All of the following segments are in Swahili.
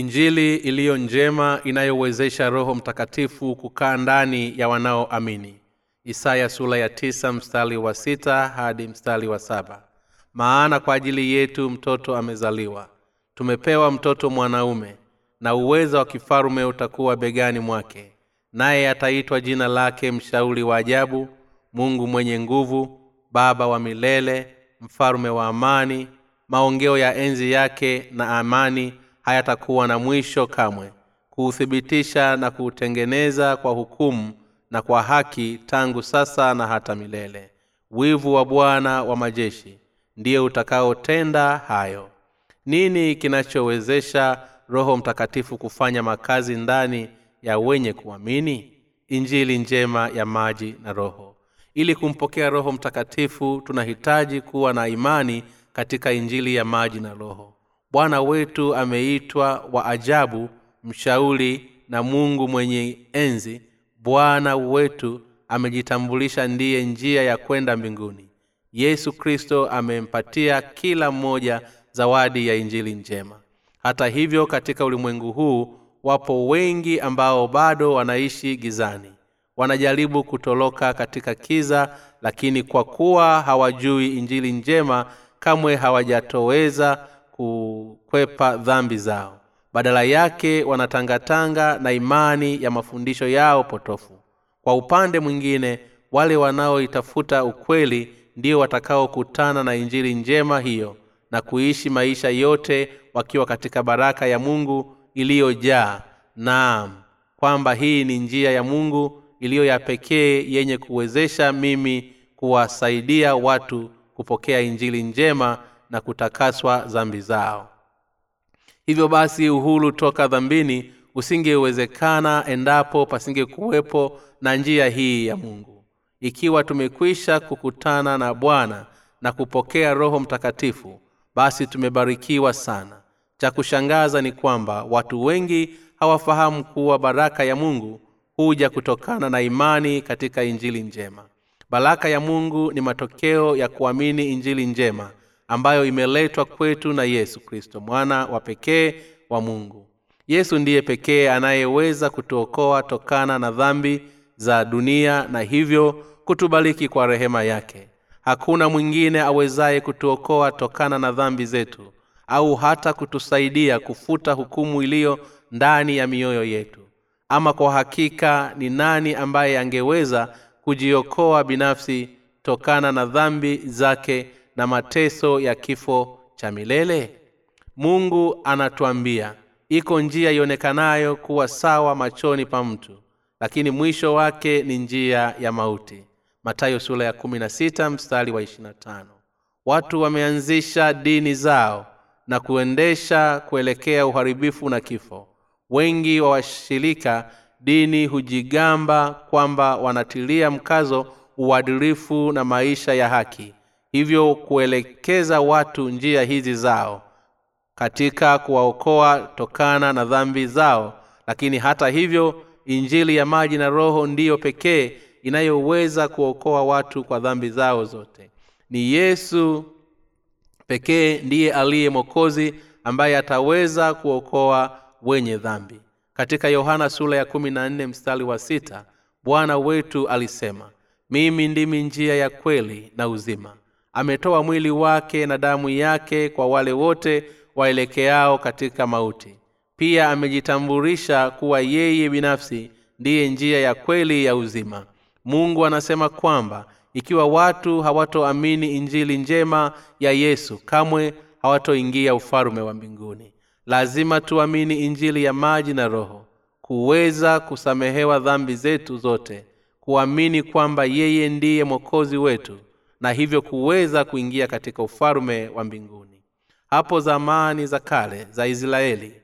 injili iliyo njema inayowezesha roho mtakatifu kukaa ndani ya wanaoamini. Isaya sula ya tisa mstari wa sita hadi mstari wa saba. Maana kwa ajili yetu mtoto amezaliwa. Tumepewa mtoto mwanaume na uweza wa kifalume utakuwa begani mwake. Naye ataitwa jina lake mshauri wa ajabu mungu mwenye nguvu baba wa milele mfalume wa amani maongeo ya enzi yake na amani hayatakuwa na mwisho kamwe. Kuuthibitisha na kuutengeneza kwa hukumu na kwa haki tangu sasa na hata milele. Wivu wa bwana wa majeshi ndiyo utakaotenda hayo. Nini kinachowezesha roho mtakatifu kufanya makazi ndani ya wenye kuamini? Injili njema ya maji na roho. Ili kumpokea roho mtakatifu tunahitaji kuwa na imani katika injili ya maji na roho bwana wetu ameitwa wa ajabu mshauri na mungu mwenye enzi. Bwana wetu amejitambulisha ndiye njia ya kwenda mbinguni. Yesu kristo amempatia kila mmoja zawadi ya injili njema. Hata hivyo katika ulimwengu huu wapo wengi ambao bado wanaishi gizani. Wanajaribu kutoroka katika kiza lakini kwa kuwa hawajui injili njema kamwe hawajatoweza kukwepa dhambi zao. Badala yake wanatangatanga na imani ya mafundisho yao potofu. Kwa upande mwingine wale wanaoitafuta ukweli ndio watakaokutana na injili njema hiyo na kuishi maisha yote wakiwa katika baraka ya mungu iliyojaa. Naam kwamba hii ni njia ya mungu iliyo ya pekee yenye kuwezesha mimi kuwasaidia watu kupokea injili njema na kutakaswa dhambi zao. Hivyo basi uhuru toka dhambini usingewezekana endapo pasingekuwepo na njia hii ya mungu. Ikiwa tumekwisha kukutana na bwana na kupokea roho mtakatifu basi tumebarikiwa sana. Cha kushangaza ni kwamba watu wengi hawafahamu kuwa baraka ya mungu huja kutokana na imani katika injili njema. Baraka ya mungu ni matokeo ya kuamini injili njema ambayo imeletwa kwetu na yesu kristo mwana wa pekee wa mungu. Yesu ndiye pekee anayeweza kutuokoa tokana na dhambi za dunia na hivyo kutubariki kwa rehema yake. Hakuna mwingine awezaye kutuokoa tokana na dhambi zetu au hata kutusaidia kufuta hukumu iliyo ndani ya mioyo yetu. Ama kwa hakika ni nani ambaye angeweza kujiokoa binafsi tokana na dhambi zake na mateso ya kifo cha milele? Mungu anatuambia iko njia ionekanayo kuwa sawa machoni pa mtu lakini mwisho wake ni njia ya mauti. Matayo sura ya 16 mstari wa 25 watu wameanzisha dini zao na kuendesha kuelekea uharibifu na kifo. Wengi wa washirika dini hujigamba kwamba wanatilia mkazo uadilifu na maisha ya haki hivyo kuelekeza watu njia hizi zao katika kuwaokoa tokana na dhambi zao. Lakini hata hivyo injili ya maji na roho ndiyo pekee inayoweza kuokoa watu kwa dhambi zao zote. Ni yesu pekee ndiye aliye mwokozi ambaye ataweza kuokoa wenye dhambi. Katika yohana sura ya kumi na nne mstari wa sita bwana wetu alisema mimi ndimi njia ya kweli na uzima ametoa mwili wake na damu yake kwa wale wote waelekeao katika mauti. Pia amejitambulisha kuwa yeye binafsi ndiye njia ya kweli ya uzima. Mungu anasema kwamba ikiwa watu hawatoamini injili njema ya yesu kamwe hawatoingia ufalume wa mbinguni. Lazima tuamini injili ya maji na roho kuweza kusamehewa dhambi zetu zote kuamini kwamba yeye ndiye mwokozi wetu na hivyo kuweza kuingia katika ufalume wa mbinguni. Hapo zamani za kale za israeli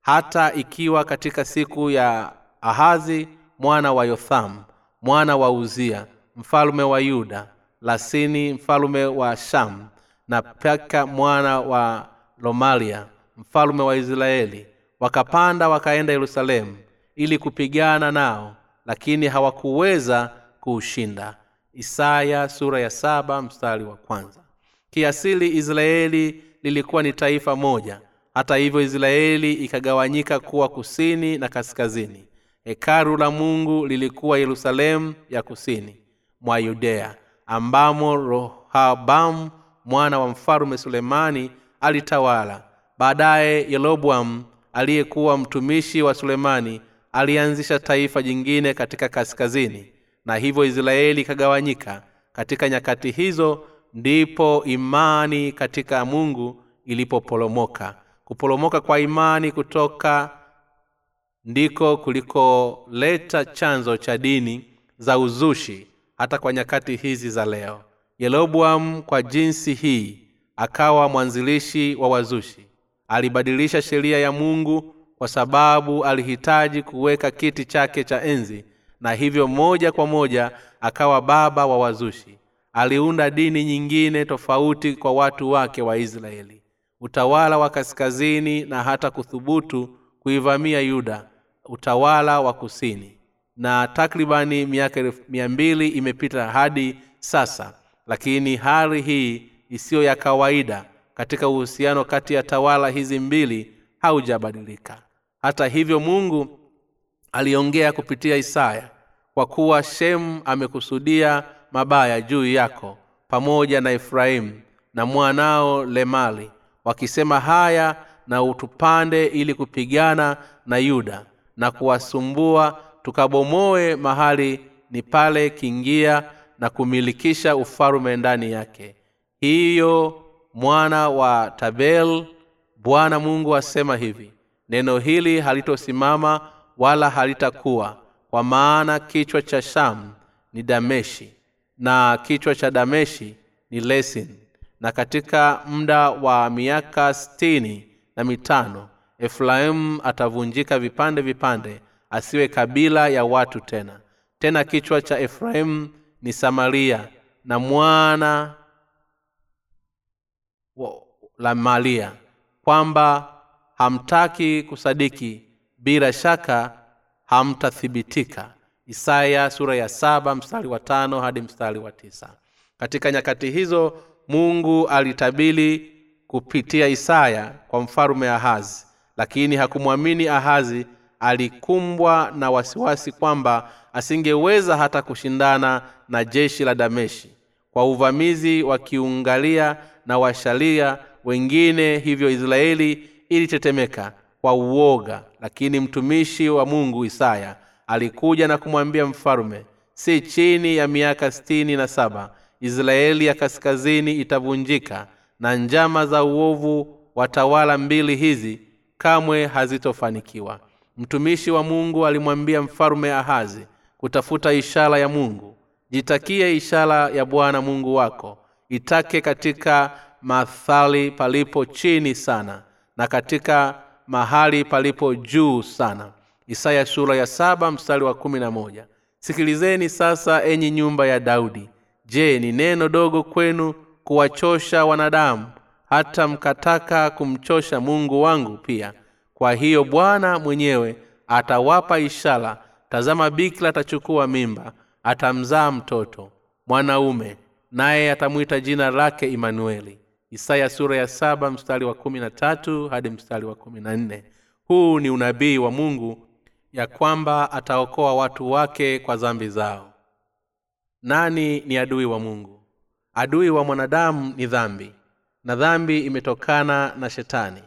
hata ikiwa katika siku ya ahazi mwana wa yothamu mwana wa uzia mfalume wa yuda lasini mfalume wa shamu na peka mwana wa romalia mfalume wa israeli wakapanda wakaenda yerusalemu ili kupigana nao lakini hawakuweza kuushinda isaya sura ya saba mstari wa kwanza. Kiasili israeli lilikuwa ni taifa moja. Hata hivyo israeli ikagawanyika kuwa kusini na kaskazini. Hekalu la mungu lilikuwa yerusalemu ya kusini mwa yudea ambamo rohabamu mwana wa mfalume sulemani alitawala. Baadaye yeroboamu aliyekuwa mtumishi wa sulemani alianzisha taifa jingine katika kaskazini na hivyo israeli ikagawanyika. Katika nyakati hizo ndipo imani katika mungu ilipoporomoka. Kuporomoka kwa imani kutoka ndiko kulikoleta chanzo cha dini za uzushi hata kwa nyakati hizi za leo. Yeroboam kwa jinsi hii akawa mwanzilishi wa wazushi. Alibadilisha sheria ya mungu kwa sababu alihitaji kuweka kiti chake cha enzi na hivyo moja kwa moja akawa baba wa wazushi. Aliunda dini nyingine tofauti kwa watu wake wa israeli. Utawala wa kaskazini na hata kuthubutu kuivamia yuda utawala wa kusini. Na takribani miaka mia mbili imepita hadi sasa lakini hali hii isiyo ya kawaida katika uhusiano kati ya tawala hizi mbili haujabadilika. Hata hivyo mungu aliongea kupitia isaya kwa kuwa shemu amekusudia mabaya juu yako pamoja na efraimu na mwanao lemali wakisema haya na utupande ili kupigana na yuda na kuwasumbua tukabomoe mahali ni pale kingia na kumilikisha ufalume ndani yake. Hiyo mwana wa tabel bwana mungu asema hivi neno hili halitosimama wala halitakuwa kwa maana kichwa cha shamu ni dameshi na kichwa cha dameshi ni lesin. Na katika muda wa miaka stini na mitano efraimu atavunjika vipande vipande asiwe kabila ya watu tena. Tena kichwa cha efraimu ni samaria na mwana la malia kwamba hamtaki kusadiki bila shaka hamtathibitika. Isaya sura ya saba mstari wa tano hadi mstari wa tisa. Katika nyakati hizo mungu alitabili kupitia isaya kwa mfalume ahazi lakini hakumwamini ahazi. Alikumbwa na wasiwasi kwamba asingeweza hata kushindana na jeshi la dameshi. Kwa uvamizi wa kiungalia na washaria wengine hivyo israeli ilitetemeka kwa uoga lakini mtumishi wa mungu isaya alikuja na kumwambia mfalume si chini ya miaka sitini na saba israeli ya kaskazini itavunjika na njama za uovu watawala mbili hizi kamwe hazitofanikiwa. Mtumishi wa mungu alimwambia mfalume ahazi kutafuta ishara ya mungu jitakie ishara ya bwana mungu wako itake katika mathali palipo chini sana na katika mahali palipo juu sana. Isaya sura ya saba mstari wa kumi na moja. Sikilizeni sasa enyi nyumba ya daudi. Je ni neno dogo kwenu kuwachosha wanadamu hata mkataka kumchosha mungu wangu pia? Kwa hiyo bwana mwenyewe atawapa ishara. Tazama bikira atachukua mimba atamzaa mtoto mwanaume naye atamwita jina lake imanueli isaya sura ya saba mstari wa kumi na tatu hadi mstari wa kumi na nne. Huu ni unabii wa mungu ya kwamba ataokoa watu wake kwa dhambi zao. Nani ni adui wa mungu? Adui wa mwanadamu ni dhambi na dhambi imetokana na shetani.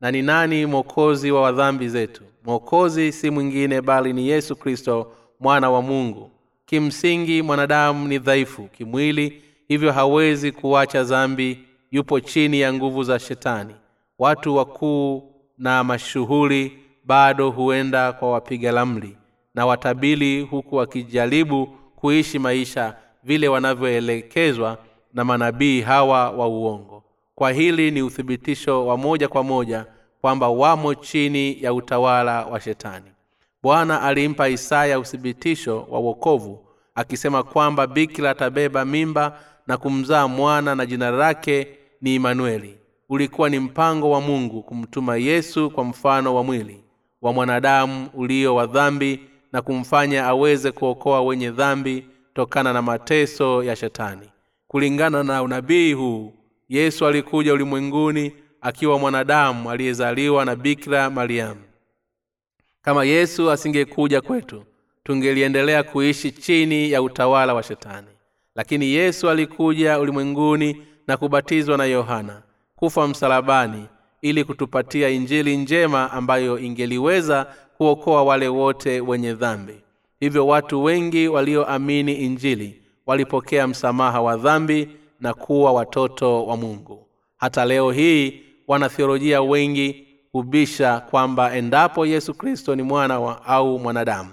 Na ni nani mwokozi wa dhambi zetu? Mwokozi si mwingine bali ni yesu kristo mwana wa mungu. Kimsingi mwanadamu ni dhaifu kimwili hivyo hawezi kuacha dhambi yupo chini ya nguvu za shetani. Watu wakuu na mashuhuri bado huenda kwa wapiga lamli na watabili huku wakijaribu kuishi maisha vile wanavyoelekezwa na manabii hawa wa uongo. Kwa hili ni uthibitisho wa moja kwa moja kwamba wamo chini ya utawala wa shetani. Bwana alimpa isaya uthibitisho wa wokovu akisema kwamba bikira atabeba mimba na kumzaa mwana na jina lake ni imanueli ulikuwa ni mpango wa mungu kumtuma yesu kwa mfano wa mwili wa mwanadamu ulio wa dhambi na kumfanya aweze kuokoa wenye dhambi tokana na mateso ya shetani. Kulingana na unabii huu yesu alikuja ulimwenguni akiwa mwanadamu aliyezaliwa na bikira mariamu. Kama yesu asingekuja kwetu tungeliendelea kuishi chini ya utawala wa shetani. Lakini yesu alikuja ulimwenguni na kubatizwa na yohana kufa msalabani ili kutupatia injili njema ambayo ingeliweza kuokoa wale wote wenye dhambi. Hivyo watu wengi walioamini injili walipokea msamaha wa dhambi na kuwa watoto wa mungu. Hata leo hii wanathiolojia wengi hubisha kwamba endapo yesu kristo ni mwana wa, au mwanadamu.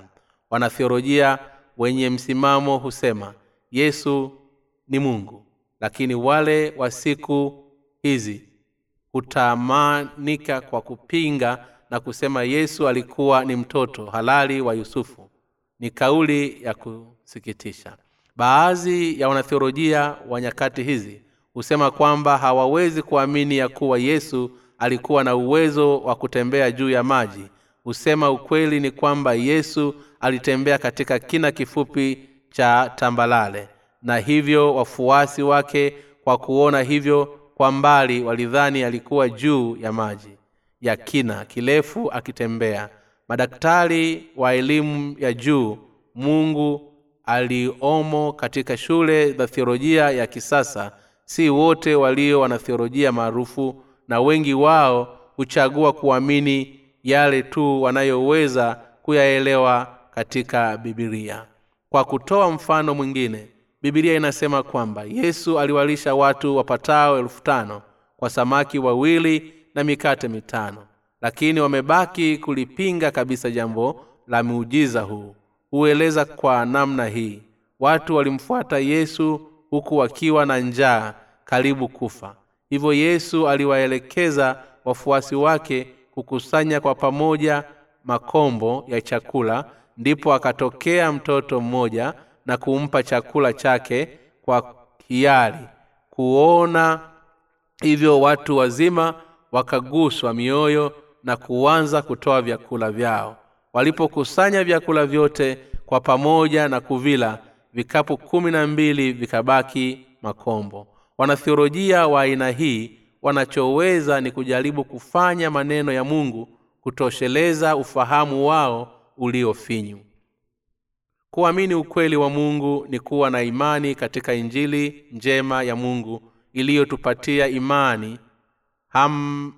Wanathiolojia wenye msimamo husema yesu ni mungu lakini wale wa siku hizi hutamanika kwa kupinga na kusema yesu alikuwa ni mtoto halali wa yusufu. Ni kauli ya kusikitisha. Baadhi ya wanathiolojia wa nyakati hizi husema kwamba hawawezi kuamini ya kuwa yesu alikuwa na uwezo wa kutembea juu ya maji. Husema ukweli ni kwamba yesu alitembea katika kina kifupi cha tambalale na hivyo wafuasi wake kwa kuona hivyo kwa mbali walidhani alikuwa juu ya maji ya kina kirefu akitembea. Madaktari wa elimu ya juu mungu aliomo katika shule za thiolojia ya kisasa si wote walio wanathiolojia maarufu na wengi wao huchagua kuamini yale tu wanayoweza kuyaelewa katika bibilia kwa kutoa mfano mwingine bibilia inasema kwamba yesu aliwalisha watu wapatao elfu tano kwa samaki wawili na mikate mitano lakini wamebaki kulipinga kabisa jambo la miujiza huu. Hueleza kwa namna hii watu walimfuata yesu huku wakiwa na njaa karibu kufa. Hivyo yesu aliwaelekeza wafuasi wake kukusanya kwa pamoja makombo ya chakula ndipo akatokea mtoto mmoja na kumpa chakula chake kwa hiari. Kuona hivyo watu wazima wakaguswa mioyo na kuanza kutoa vyakula vyao. Walipokusanya vyakula vyote kwa pamoja na kuvila vikapu kumi na mbili vikabaki makombo. Wanathiolojia wa aina hii wanachoweza ni kujaribu kufanya maneno ya mungu kutosheleza ufahamu wao uliofinyu kuamini ukweli wa mungu ni kuwa na imani katika injili njema ya mungu iliyotupatia imani. Ham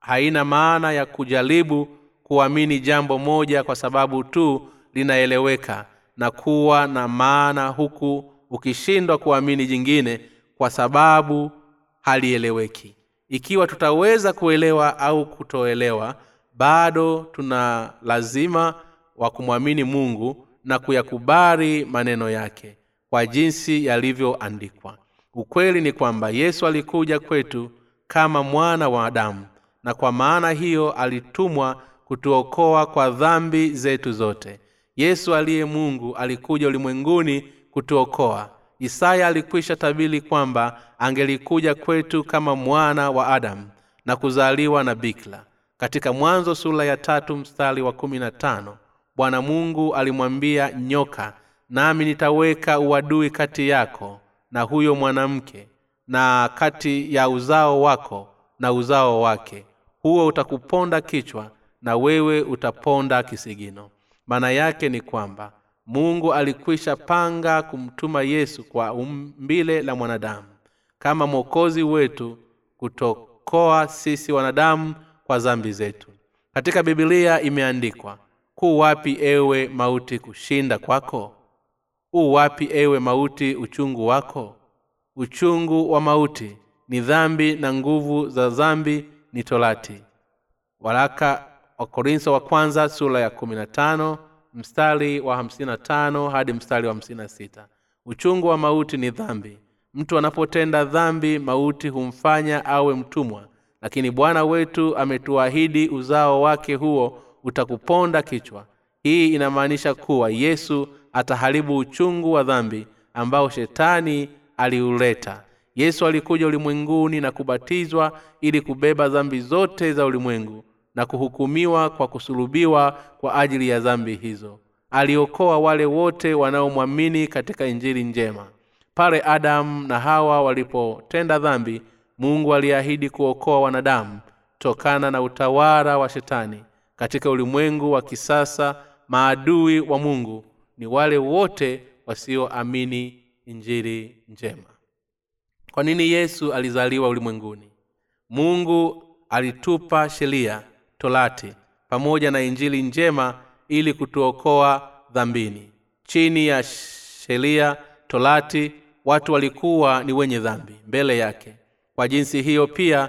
haina maana ya kujaribu kuamini jambo moja kwa sababu tu linaeleweka na kuwa na maana huku ukishindwa kuamini jingine kwa sababu halieleweki. Ikiwa tutaweza kuelewa au kutoelewa bado tuna lazima wa kumwamini mungu na kuyakubali maneno yake kwa jinsi yalivyoandikwa. Ukweli ni kwamba yesu alikuja kwetu kama mwana wa adamu na kwa maana hiyo alitumwa kutuokoa kwa dhambi zetu zote. Yesu aliye mungu alikuja ulimwenguni kutuokoa. Isaya alikwisha tabili kwamba angelikuja kwetu kama mwana wa adamu na kuzaliwa na bikla. Katika mwanzo sura ya tatu mstari wa kumi na tano bwana mungu alimwambia nyoka nami nitaweka uadui kati yako na huyo mwanamke na kati ya uzao wako na uzao wake. Huo utakuponda kichwa na wewe utaponda kisigino. Maana yake ni kwamba mungu alikwisha panga kumtuma yesu kwa umbile la mwanadamu kama mwokozi wetu kutokoa sisi wanadamu kwa zambi zetu. Katika bibilia imeandikwa kuu wapi ewe mauti kushinda kwako? U wapi ewe mauti uchungu wako? Uchungu wa mauti ni dhambi na nguvu za dhambi ni tolati waraka wa korintho wa kwanza sura ya kumi na tano mstari wa hamsini na tano hadi mstari wa hamsini na sita. Uchungu wa mauti ni dhambi. Mtu anapotenda dhambi mauti humfanya awe mtumwa. Lakini bwana wetu ametuahidi uzao wake huo utakuponda kichwa. Hii inamaanisha kuwa yesu ataharibu uchungu wa dhambi ambao shetani aliuleta. Yesu alikuja ulimwenguni na kubatizwa ili kubeba dhambi zote za ulimwengu na kuhukumiwa kwa kusulubiwa kwa ajili ya dhambi hizo. Aliokoa wale wote wanaomwamini katika injili njema. Pale adamu na hawa walipotenda dhambi mungu aliahidi kuokoa wanadamu tokana na utawala wa shetani katika ulimwengu wa kisasa maadui wa mungu ni wale wote wasioamini injili njema. Kwa nini yesu alizaliwa ulimwenguni? Mungu alitupa sheria torati pamoja na injili njema ili kutuokoa dhambini. Chini ya sheria torati watu walikuwa ni wenye dhambi mbele yake. Kwa jinsi hiyo pia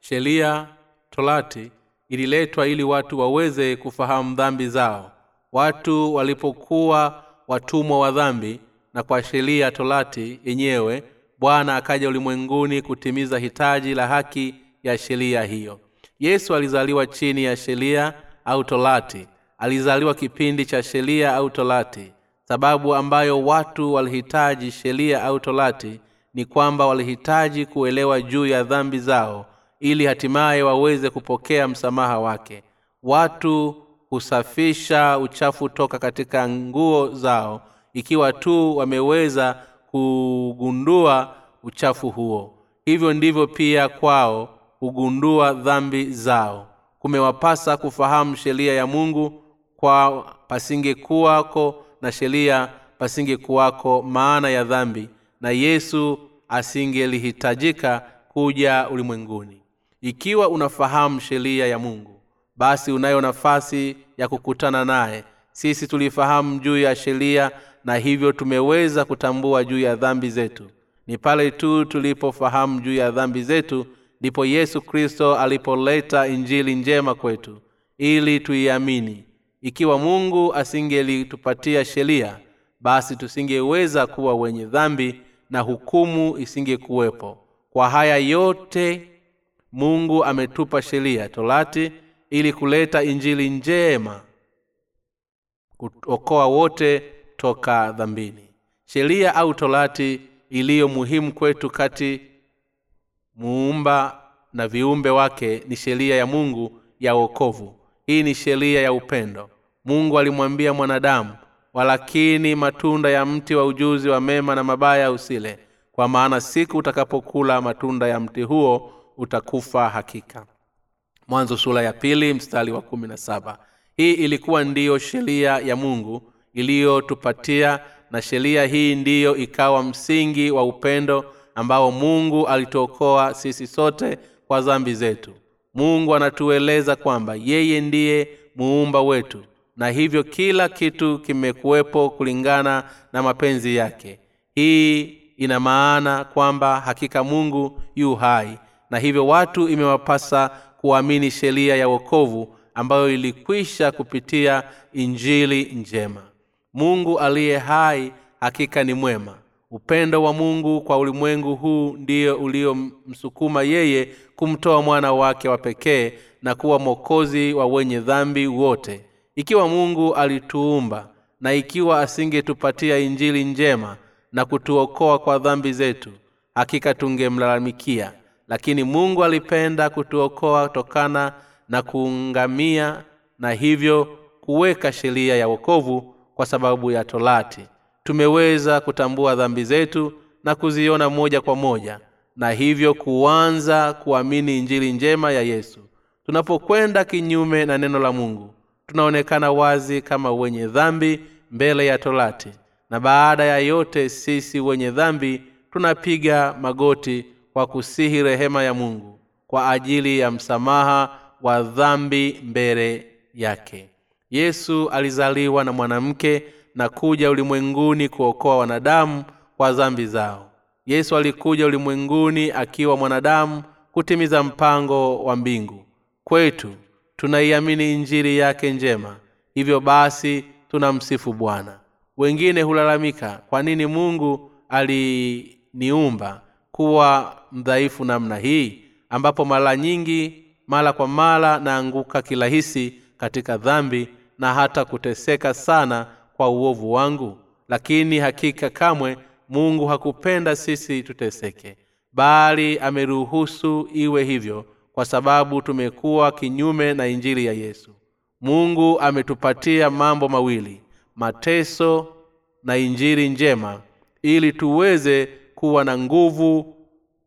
sheria torati ililetwa ili watu waweze kufahamu dhambi zao. Watu walipokuwa watumwa wa dhambi na kwa sheria torati yenyewe bwana akaja ulimwenguni kutimiza hitaji la haki ya sheria hiyo. Yesu alizaliwa chini ya sheria au torati. Alizaliwa kipindi cha sheria au torati. Sababu ambayo watu walihitaji sheria au torati ni kwamba walihitaji kuelewa juu ya dhambi zao ili hatimaye waweze kupokea msamaha wake. Watu husafisha uchafu toka katika nguo zao ikiwa tu wameweza kugundua uchafu huo. Hivyo ndivyo pia kwao hugundua dhambi zao. Kumewapasa kufahamu sheria ya mungu kwa pasingekuwako na sheria pasingekuwako maana ya dhambi na yesu asingelihitajika kuja ulimwenguni ikiwa unafahamu sheria ya mungu basi unayo nafasi ya kukutana naye. Sisi tulifahamu juu ya sheria na hivyo tumeweza kutambua juu ya dhambi zetu. Ni pale tu tulipofahamu juu ya dhambi zetu ndipo yesu kristo alipoleta injili njema kwetu ili tuiamini. Ikiwa mungu asingelitupatia sheria basi tusingeweza kuwa wenye dhambi na hukumu isingekuwepo. Kwa haya yote mungu ametupa sheria torati ili kuleta injili njema kuokoa wote toka dhambini. Sheria au torati iliyo muhimu kwetu kati muumba na viumbe wake ni sheria ya mungu ya wokovu. Hii ni sheria ya upendo. Mungu alimwambia mwanadamu walakini matunda ya mti wa ujuzi wa mema na mabaya usile. Kwa maana siku utakapokula matunda ya mti huo utakufa hakika. Mwanzo sura ya pili mstari wa kumi na saba. Hii ilikuwa ndiyo sheria ya mungu iliyotupatia na sheria hii ndiyo ikawa msingi wa upendo ambao mungu alituokoa sisi sote kwa dhambi zetu. Mungu anatueleza kwamba yeye ndiye muumba wetu na hivyo kila kitu kimekuwepo kulingana na mapenzi yake. Hii ina maana kwamba hakika mungu yu hai na hivyo watu imewapasa kuamini sheria ya wokovu ambayo ilikwisha kupitia injili njema. Mungu aliye hai hakika ni mwema. Upendo wa mungu kwa ulimwengu huu ndiyo uliomsukuma yeye kumtoa mwana wake wa pekee na kuwa mwokozi wa wenye dhambi wote. Ikiwa mungu alituumba na ikiwa asingetupatia injili njema na kutuokoa kwa dhambi zetu hakika tungemlalamikia lakini mungu alipenda kutuokoa tokana na kuungamia na hivyo kuweka sheria ya wokovu kwa sababu ya torati. Tumeweza kutambua dhambi zetu na kuziona moja kwa moja na hivyo kuanza kuamini injili njema ya yesu. Tunapokwenda kinyume na neno la mungu tunaonekana wazi kama wenye dhambi mbele ya torati. Na baada ya yote sisi wenye dhambi tunapiga magoti kwa kusihi rehema ya mungu kwa ajili ya msamaha wa dhambi mbele yake. Yesu alizaliwa na mwanamke na kuja ulimwenguni kuokoa wanadamu kwa dhambi zao. Yesu alikuja ulimwenguni akiwa mwanadamu kutimiza mpango wa mbingu. Kwetu tunaiamini injili yake njema. Hivyo basi tunamsifu bwana. Wengine hulalamika kwa nini mungu aliniumba kuwa mdhaifu namna hii ambapo mara nyingi mara kwa mara naanguka kirahisi katika dhambi na hata kuteseka sana kwa uovu wangu. Lakini hakika kamwe mungu hakupenda sisi tuteseke bali ameruhusu iwe hivyo kwa sababu tumekuwa kinyume na injili ya yesu. Mungu ametupatia mambo mawili mateso na injili njema ili tuweze kuwa na nguvu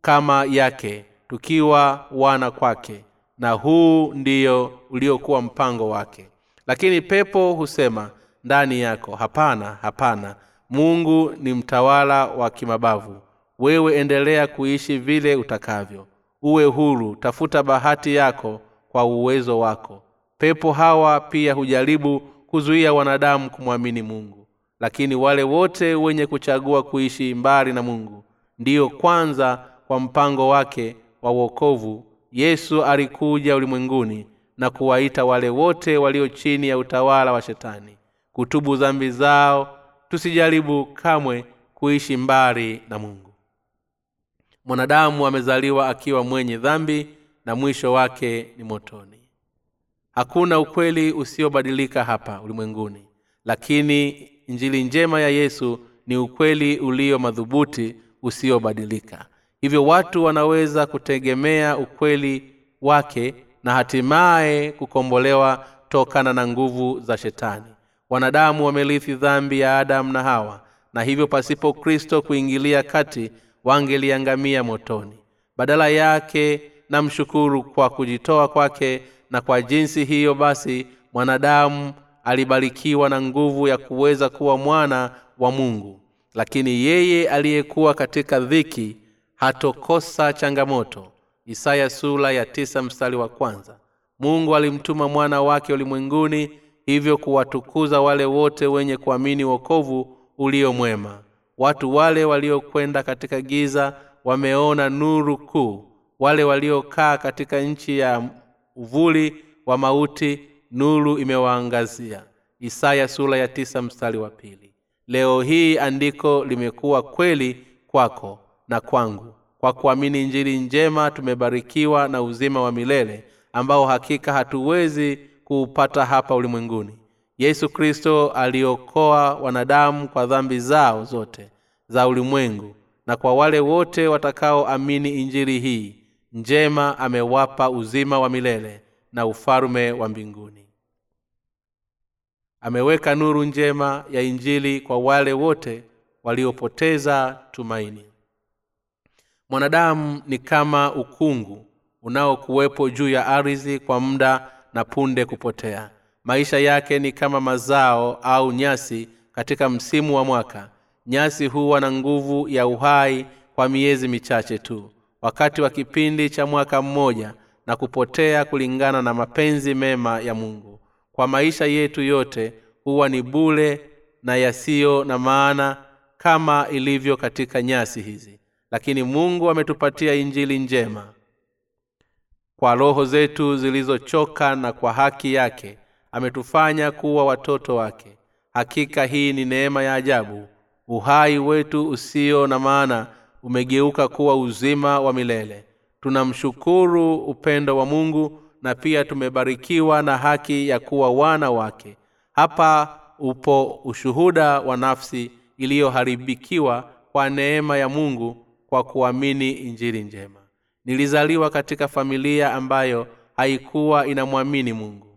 kama yake tukiwa wana kwake na huu ndiyo uliokuwa mpango wake. Lakini pepo husema ndani yako hapana hapana mungu ni mtawala wa kimabavu. Wewe endelea kuishi vile utakavyo. Uwe huru tafuta bahati yako kwa uwezo wako. Pepo hawa pia hujaribu kuzuia wanadamu kumwamini mungu lakini wale wote wenye kuchagua kuishi mbali na mungu ndiyo kwanza kwa mpango wake wa uokovu yesu alikuja ulimwenguni na kuwaita wale wote walio chini ya utawala wa shetani kutubu dhambi zao tusijaribu kamwe kuishi mbali na mungu. Mwanadamu amezaliwa akiwa mwenye dhambi na mwisho wake ni motoni. Hakuna ukweli usiobadilika hapa ulimwenguni lakini injili njema ya yesu ni ukweli ulio madhubuti usiobadilika. Hivyo watu wanaweza kutegemea ukweli wake na hatimaye kukombolewa tokana na nguvu za shetani. Wanadamu wamelithi dhambi ya adamu na hawa na hivyo pasipo kristo kuingilia kati wangeliangamia motoni. Badala yake namshukuru kwa kujitoa kwake na kwa jinsi hiyo basi mwanadamu alibarikiwa na nguvu ya kuweza kuwa mwana wa mungu. Lakini yeye aliyekuwa katika dhiki hatokosa changamoto. Isaya sula ya tisa mstari wa kwanza. Mungu alimtuma mwana wake ulimwenguni hivyo kuwatukuza wale wote wenye kuamini wokovu ulio mwema. Watu wale waliokwenda katika giza wameona nuru kuu. Wale waliokaa katika nchi ya uvuli wa mauti nuru imewaangazia. Isaya sura ya tisa mstari wa pili. Leo hii andiko limekuwa kweli kwako na kwangu. Kwa kuamini njiri njema tumebarikiwa na uzima wa milele ambao hakika hatuwezi kuupata hapa ulimwenguni. Yesu kristo aliokoa wanadamu kwa dhambi zao zote za ulimwengu na kwa wale wote watakaoamini injili hii njema amewapa uzima wa milele na ufalume wa mbinguni. Ameweka nuru njema ya injili kwa wale wote waliopoteza tumaini. Mwanadamu ni kama ukungu unaokuwepo juu ya ardhi kwa muda na punde kupotea. Maisha yake ni kama mazao au nyasi katika msimu wa mwaka. Nyasi huwa na nguvu ya uhai kwa miezi michache tu. Wakati wa kipindi cha mwaka mmoja na kupotea kulingana na mapenzi mema ya mungu. Kwa maisha yetu yote huwa ni bule na yasiyo na maana kama ilivyo katika nyasi hizi. Lakini mungu ametupatia injili njema. Kwa roho zetu zilizochoka na kwa haki yake ametufanya kuwa watoto wake. Hakika hii ni neema ya ajabu. Uhai wetu usio na maana umegeuka kuwa uzima wa milele tunamshukuru upendo wa mungu na pia tumebarikiwa na haki ya kuwa wana wake. Hapa upo ushuhuda wa nafsi iliyoharibikiwa kwa neema ya mungu kwa kuamini injili njema. Nilizaliwa katika familia ambayo haikuwa inamwamini mungu.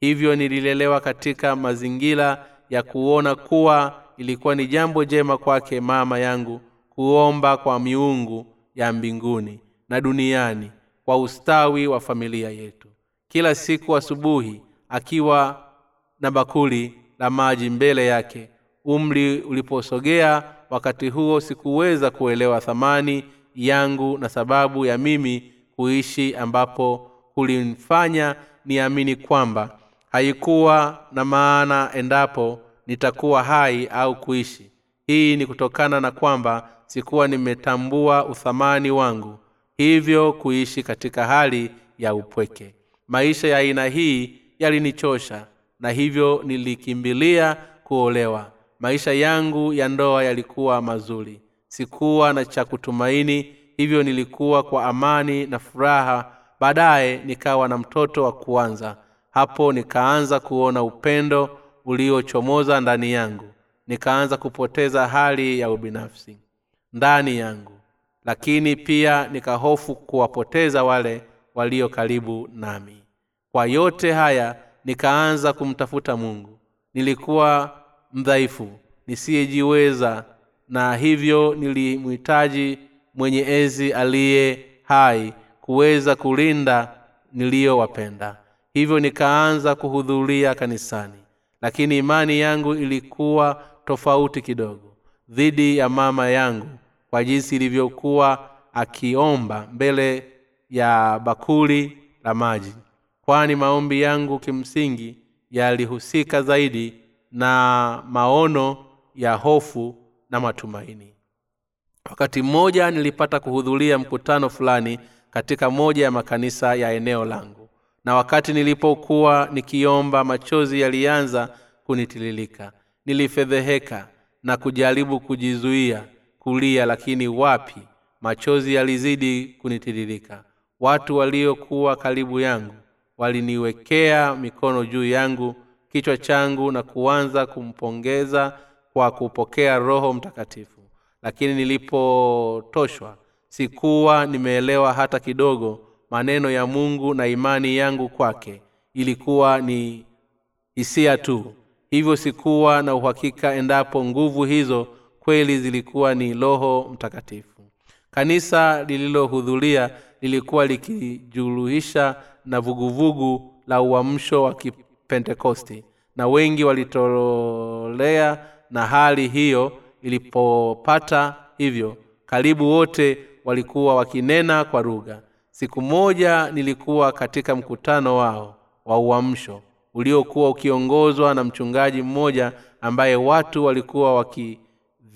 Hivyo nililelewa katika mazingira ya kuona kuwa ilikuwa ni jambo jema kwake mama yangu kuomba kwa miungu ya mbinguni na duniani kwa ustawi wa familia yetu. Kila siku asubuhi akiwa na bakuli la maji mbele yake umri uliposogea wakati huo sikuweza kuelewa thamani yangu na sababu ya mimi kuishi ambapo kulimfanya niamini kwamba haikuwa na maana endapo nitakuwa hai au kuishi. Hii ni kutokana na kwamba sikuwa nimetambua uthamani wangu hivyo kuishi katika hali ya upweke. Maisha ya aina hii yalinichosha na hivyo nilikimbilia kuolewa. Maisha yangu ya ndoa yalikuwa mazuri. Sikuwa na cha kutumaini hivyo nilikuwa kwa amani na furaha. Baadaye nikawa na mtoto wa kuanza hapo nikaanza kuona upendo uliochomoza ndani yangu. Nikaanza kupoteza hali ya ubinafsi. Ndani yangu lakini pia nikahofu kuwapoteza wale walio karibu nami. Kwa yote haya nikaanza kumtafuta mungu. Nilikuwa mdhaifu nisiyejiweza na hivyo nilimhitaji mwenye ezi aliye hai kuweza kulinda niliyowapenda. Hivyo nikaanza kuhudhuria kanisani. Lakini imani yangu ilikuwa tofauti kidogo. Dhidi ya mama yangu kwa jinsi ilivyokuwa akiomba mbele ya bakuli la maji. Kwani maombi yangu kimsingi yalihusika zaidi na maono ya hofu na matumaini. Wakati mmoja nilipata kuhudhuria mkutano fulani katika moja ya makanisa ya eneo langu. Na wakati nilipokuwa nikiomba machozi yalianza kunitililika. Nilifedheheka na kujaribu kujizuia kulia lakini wapi? Machozi yalizidi kunitiririka. Watu waliokuwa karibu yangu waliniwekea mikono juu yangu kichwa changu na kuanza kumpongeza kwa kupokea roho mtakatifu. Lakini nilipotoshwa sikuwa nimeelewa hata kidogo maneno ya mungu na imani yangu kwake. Ilikuwa ni hisia tu. Hivyo sikuwa na uhakika endapo nguvu hizo kweli zilikuwa ni roho mtakatifu. Kanisa lililohudhuria lilikuwa likijuruhisha na vuguvugu la uamsho wa kipentekosti na wengi walitolea na hali hiyo ilipopata hivyo karibu wote walikuwa wakinena kwa lugha. Siku moja nilikuwa katika mkutano wao wa uamsho uliokuwa ukiongozwa na mchungaji mmoja ambaye watu walikuwa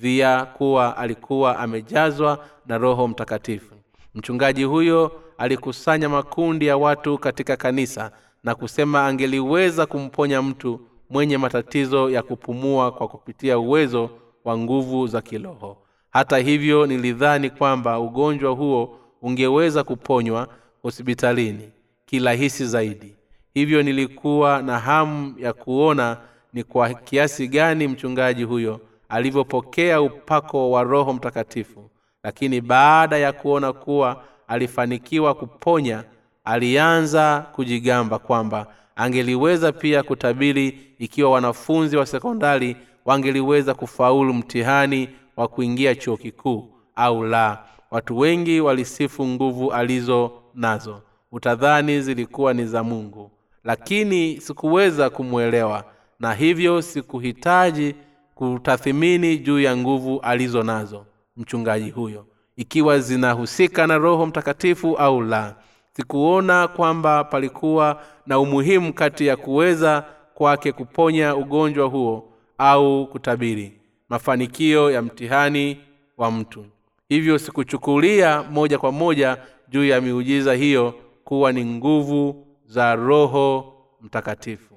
wakidhia kuwa alikuwa amejazwa na roho mtakatifu. Mchungaji huyo alikusanya makundi ya watu katika kanisa na kusema angeliweza kumponya mtu mwenye matatizo ya kupumua kwa kupitia uwezo wa nguvu za kiroho. Hata hivyo nilidhani kwamba ugonjwa huo ungeweza kuponywa hospitalini kirahisi zaidi. Hivyo nilikuwa na hamu ya kuona ni kwa kiasi gani mchungaji huyo alivyopokea upako wa roho mtakatifu lakini baada ya kuona kuwa alifanikiwa kuponya alianza kujigamba kwamba angeliweza pia kutabiri ikiwa wanafunzi wa sekondari wangeliweza kufaulu mtihani wa kuingia chuo kikuu au la. Watu wengi walisifu nguvu alizo nazo. Utadhani zilikuwa ni za mungu. Lakini sikuweza kumwelewa na hivyo sikuhitaji kutathimini juu ya nguvu alizo nazo mchungaji huyo ikiwa zinahusika na roho mtakatifu au la. Sikuona kwamba palikuwa na umuhimu kati ya kuweza kwake kuponya ugonjwa huo au kutabiri mafanikio ya mtihani wa mtu. Hivyo sikuchukulia moja kwa moja juu ya miujiza hiyo kuwa ni nguvu za roho mtakatifu.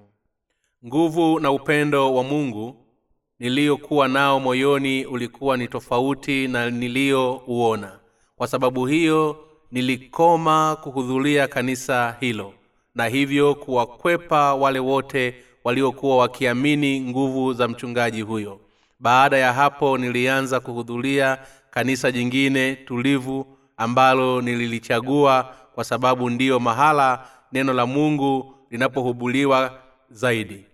Nguvu na upendo wa mungu niliyokuwa nao moyoni ulikuwa ni tofauti na niliyouona. Kwa sababu hiyo nilikoma kuhudhuria kanisa hilo na hivyo kuwakwepa wale wote waliokuwa wakiamini nguvu za mchungaji huyo. Baada ya hapo nilianza kuhudhuria kanisa jingine tulivu ambalo nililichagua kwa sababu ndiyo mahala neno la mungu linapohubuliwa zaidi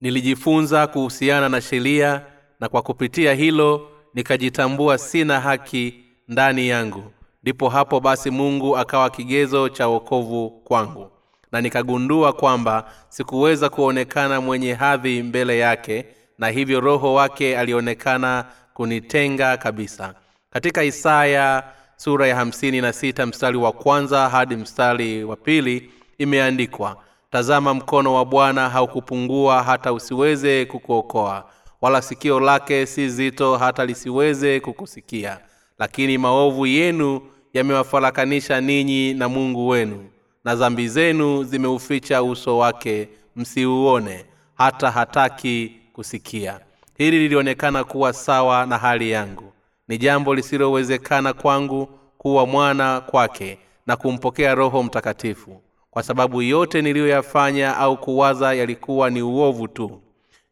nilijifunza kuhusiana na sheria na kwa kupitia hilo nikajitambua sina haki ndani yangu. Ndipo hapo basi mungu akawa kigezo cha wokovu kwangu. Na nikagundua kwamba sikuweza kuonekana mwenye hadhi mbele yake na hivyo roho wake alionekana kunitenga kabisa. Katika isaya sura ya hamsini na sita mstari wa kwanza hadi mstari wa pili imeandikwa tazama mkono wa bwana haukupungua hata usiweze kukuokoa wala sikio lake si zito hata lisiweze kukusikia. Lakini maovu yenu yamewafarakanisha ninyi na mungu wenu na dhambi zenu zimeuficha uso wake msiuone hata hataki kusikia. Hili lilionekana kuwa sawa na hali yangu. Ni jambo lisilowezekana kwangu kuwa mwana kwake na kumpokea roho mtakatifu kwa sababu yote niliyoyafanya au kuwaza yalikuwa ni uovu tu.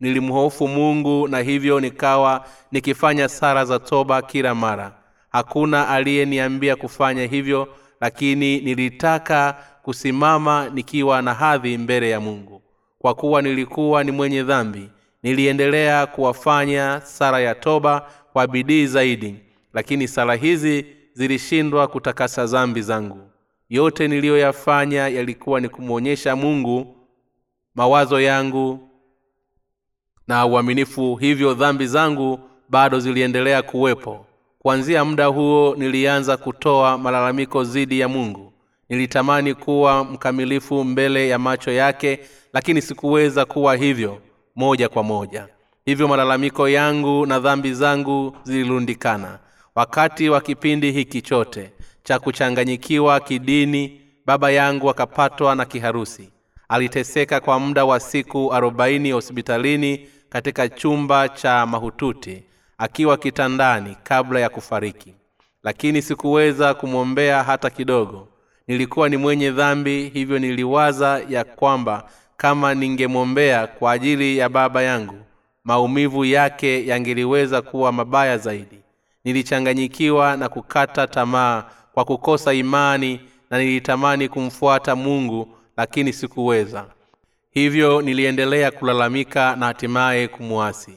Nilimhofu mungu na hivyo nikawa nikifanya sara za toba kila mara. Hakuna aliyeniambia kufanya hivyo lakini nilitaka kusimama nikiwa na hadhi mbele ya mungu. Kwa kuwa nilikuwa ni mwenye dhambi niliendelea kuwafanya sara ya toba kwa bidii zaidi lakini sala hizi zilishindwa kutakasa dhambi zangu yote niliyoyafanya yalikuwa ni kumwonyesha mungu mawazo yangu na uaminifu hivyo dhambi zangu bado ziliendelea kuwepo. Kuanzia muda huo nilianza kutoa malalamiko dhidi ya mungu. Nilitamani kuwa mkamilifu mbele ya macho yake lakini sikuweza kuwa hivyo moja kwa moja. Hivyo malalamiko yangu na dhambi zangu zilirundikana. Wakati wa kipindi hiki chote cha kuchanganyikiwa kidini baba yangu akapatwa na kiharusi. Aliteseka kwa muda wa siku arobaini hospitalini katika chumba cha mahututi akiwa kitandani kabla ya kufariki. Lakini sikuweza kumwombea hata kidogo. Nilikuwa ni mwenye dhambi hivyo niliwaza ya kwamba kama ningemwombea kwa ajili ya baba yangu maumivu yake yangeliweza kuwa mabaya zaidi. Nilichanganyikiwa na kukata tamaa kwa kukosa imani na nilitamani kumfuata mungu lakini sikuweza. Hivyo niliendelea kulalamika na hatimaye kumwasi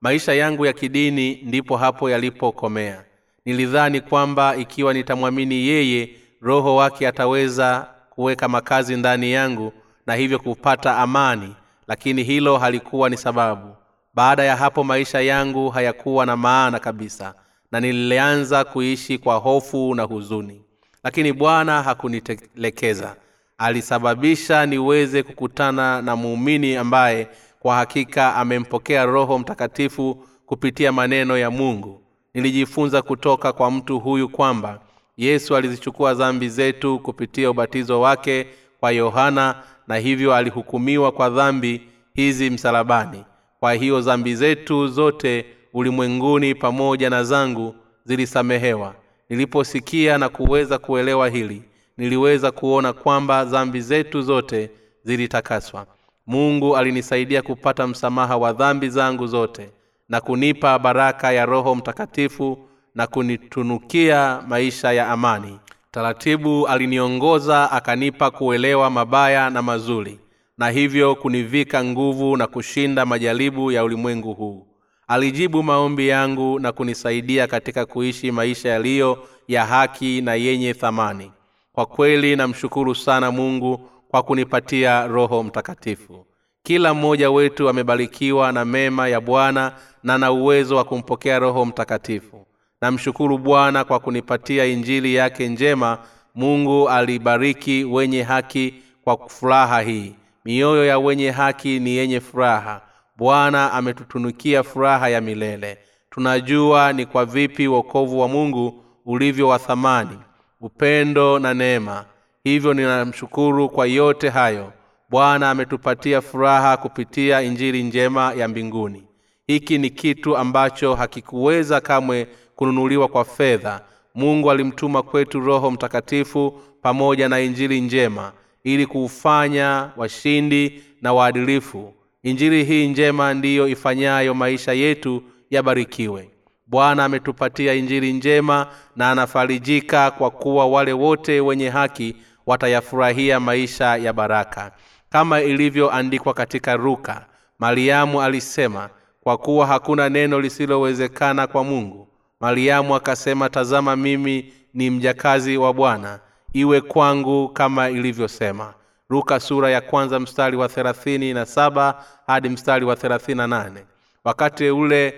maisha yangu ya kidini ndipo hapo yalipokomea. Nilidhani kwamba ikiwa nitamwamini yeye roho wake ataweza kuweka makazi ndani yangu na hivyo kupata amani lakini hilo halikuwa ni sababu. Baada ya hapo maisha yangu hayakuwa na maana kabisa na nilianza kuishi kwa hofu na huzuni. Lakini bwana hakunitelekeza. Alisababisha niweze kukutana na muumini ambaye kwa hakika amempokea roho mtakatifu kupitia maneno ya mungu. Nilijifunza kutoka kwa mtu huyu kwamba yesu alizichukua dhambi zetu kupitia ubatizo wake kwa yohana na hivyo alihukumiwa kwa dhambi hizi msalabani. Kwa hiyo dhambi zetu zote ulimwenguni pamoja na zangu zilisamehewa. Niliposikia na kuweza kuelewa hili niliweza kuona kwamba dhambi zetu zote zilitakaswa. Mungu alinisaidia kupata msamaha wa dhambi zangu zote na kunipa baraka ya roho mtakatifu na kunitunukia maisha ya amani. Taratibu aliniongoza akanipa kuelewa mabaya na mazuri na hivyo kunivika nguvu na kushinda majaribu ya ulimwengu huu alijibu maombi yangu na kunisaidia katika kuishi maisha yaliyo ya haki na yenye thamani. Kwa kweli namshukuru sana mungu kwa kunipatia roho mtakatifu. Kila mmoja wetu amebarikiwa na mema ya bwana na na uwezo wa kumpokea roho mtakatifu. Namshukuru bwana kwa kunipatia injili yake njema. Mungu alibariki wenye haki kwa furaha hii. Mioyo ya wenye haki ni yenye furaha bwana ametutunukia furaha ya milele. Tunajua ni kwa vipi wokovu wa mungu ulivyo wa thamani upendo na neema. Hivyo ninamshukuru kwa yote hayo. Bwana ametupatia furaha kupitia injili njema ya mbinguni. Hiki ni kitu ambacho hakikuweza kamwe kununuliwa kwa fedha. Mungu alimtuma kwetu roho mtakatifu pamoja na injili njema ili kuufanya washindi na waadilifu injili hii njema ndiyo ifanyayo maisha yetu yabarikiwe. Bwana ametupatia injili njema na anafarijika kwa kuwa wale wote wenye haki watayafurahia maisha ya baraka. Kama ilivyoandikwa katika ruka mariamu alisema kwa kuwa hakuna neno lisilowezekana kwa mungu. Mariamu akasema tazama mimi ni mjakazi wa bwana iwe kwangu kama ilivyosema luka sura ya kwanza mstari wa thelathini na saba hadi mstari wa thelathini na nane. Wakati ule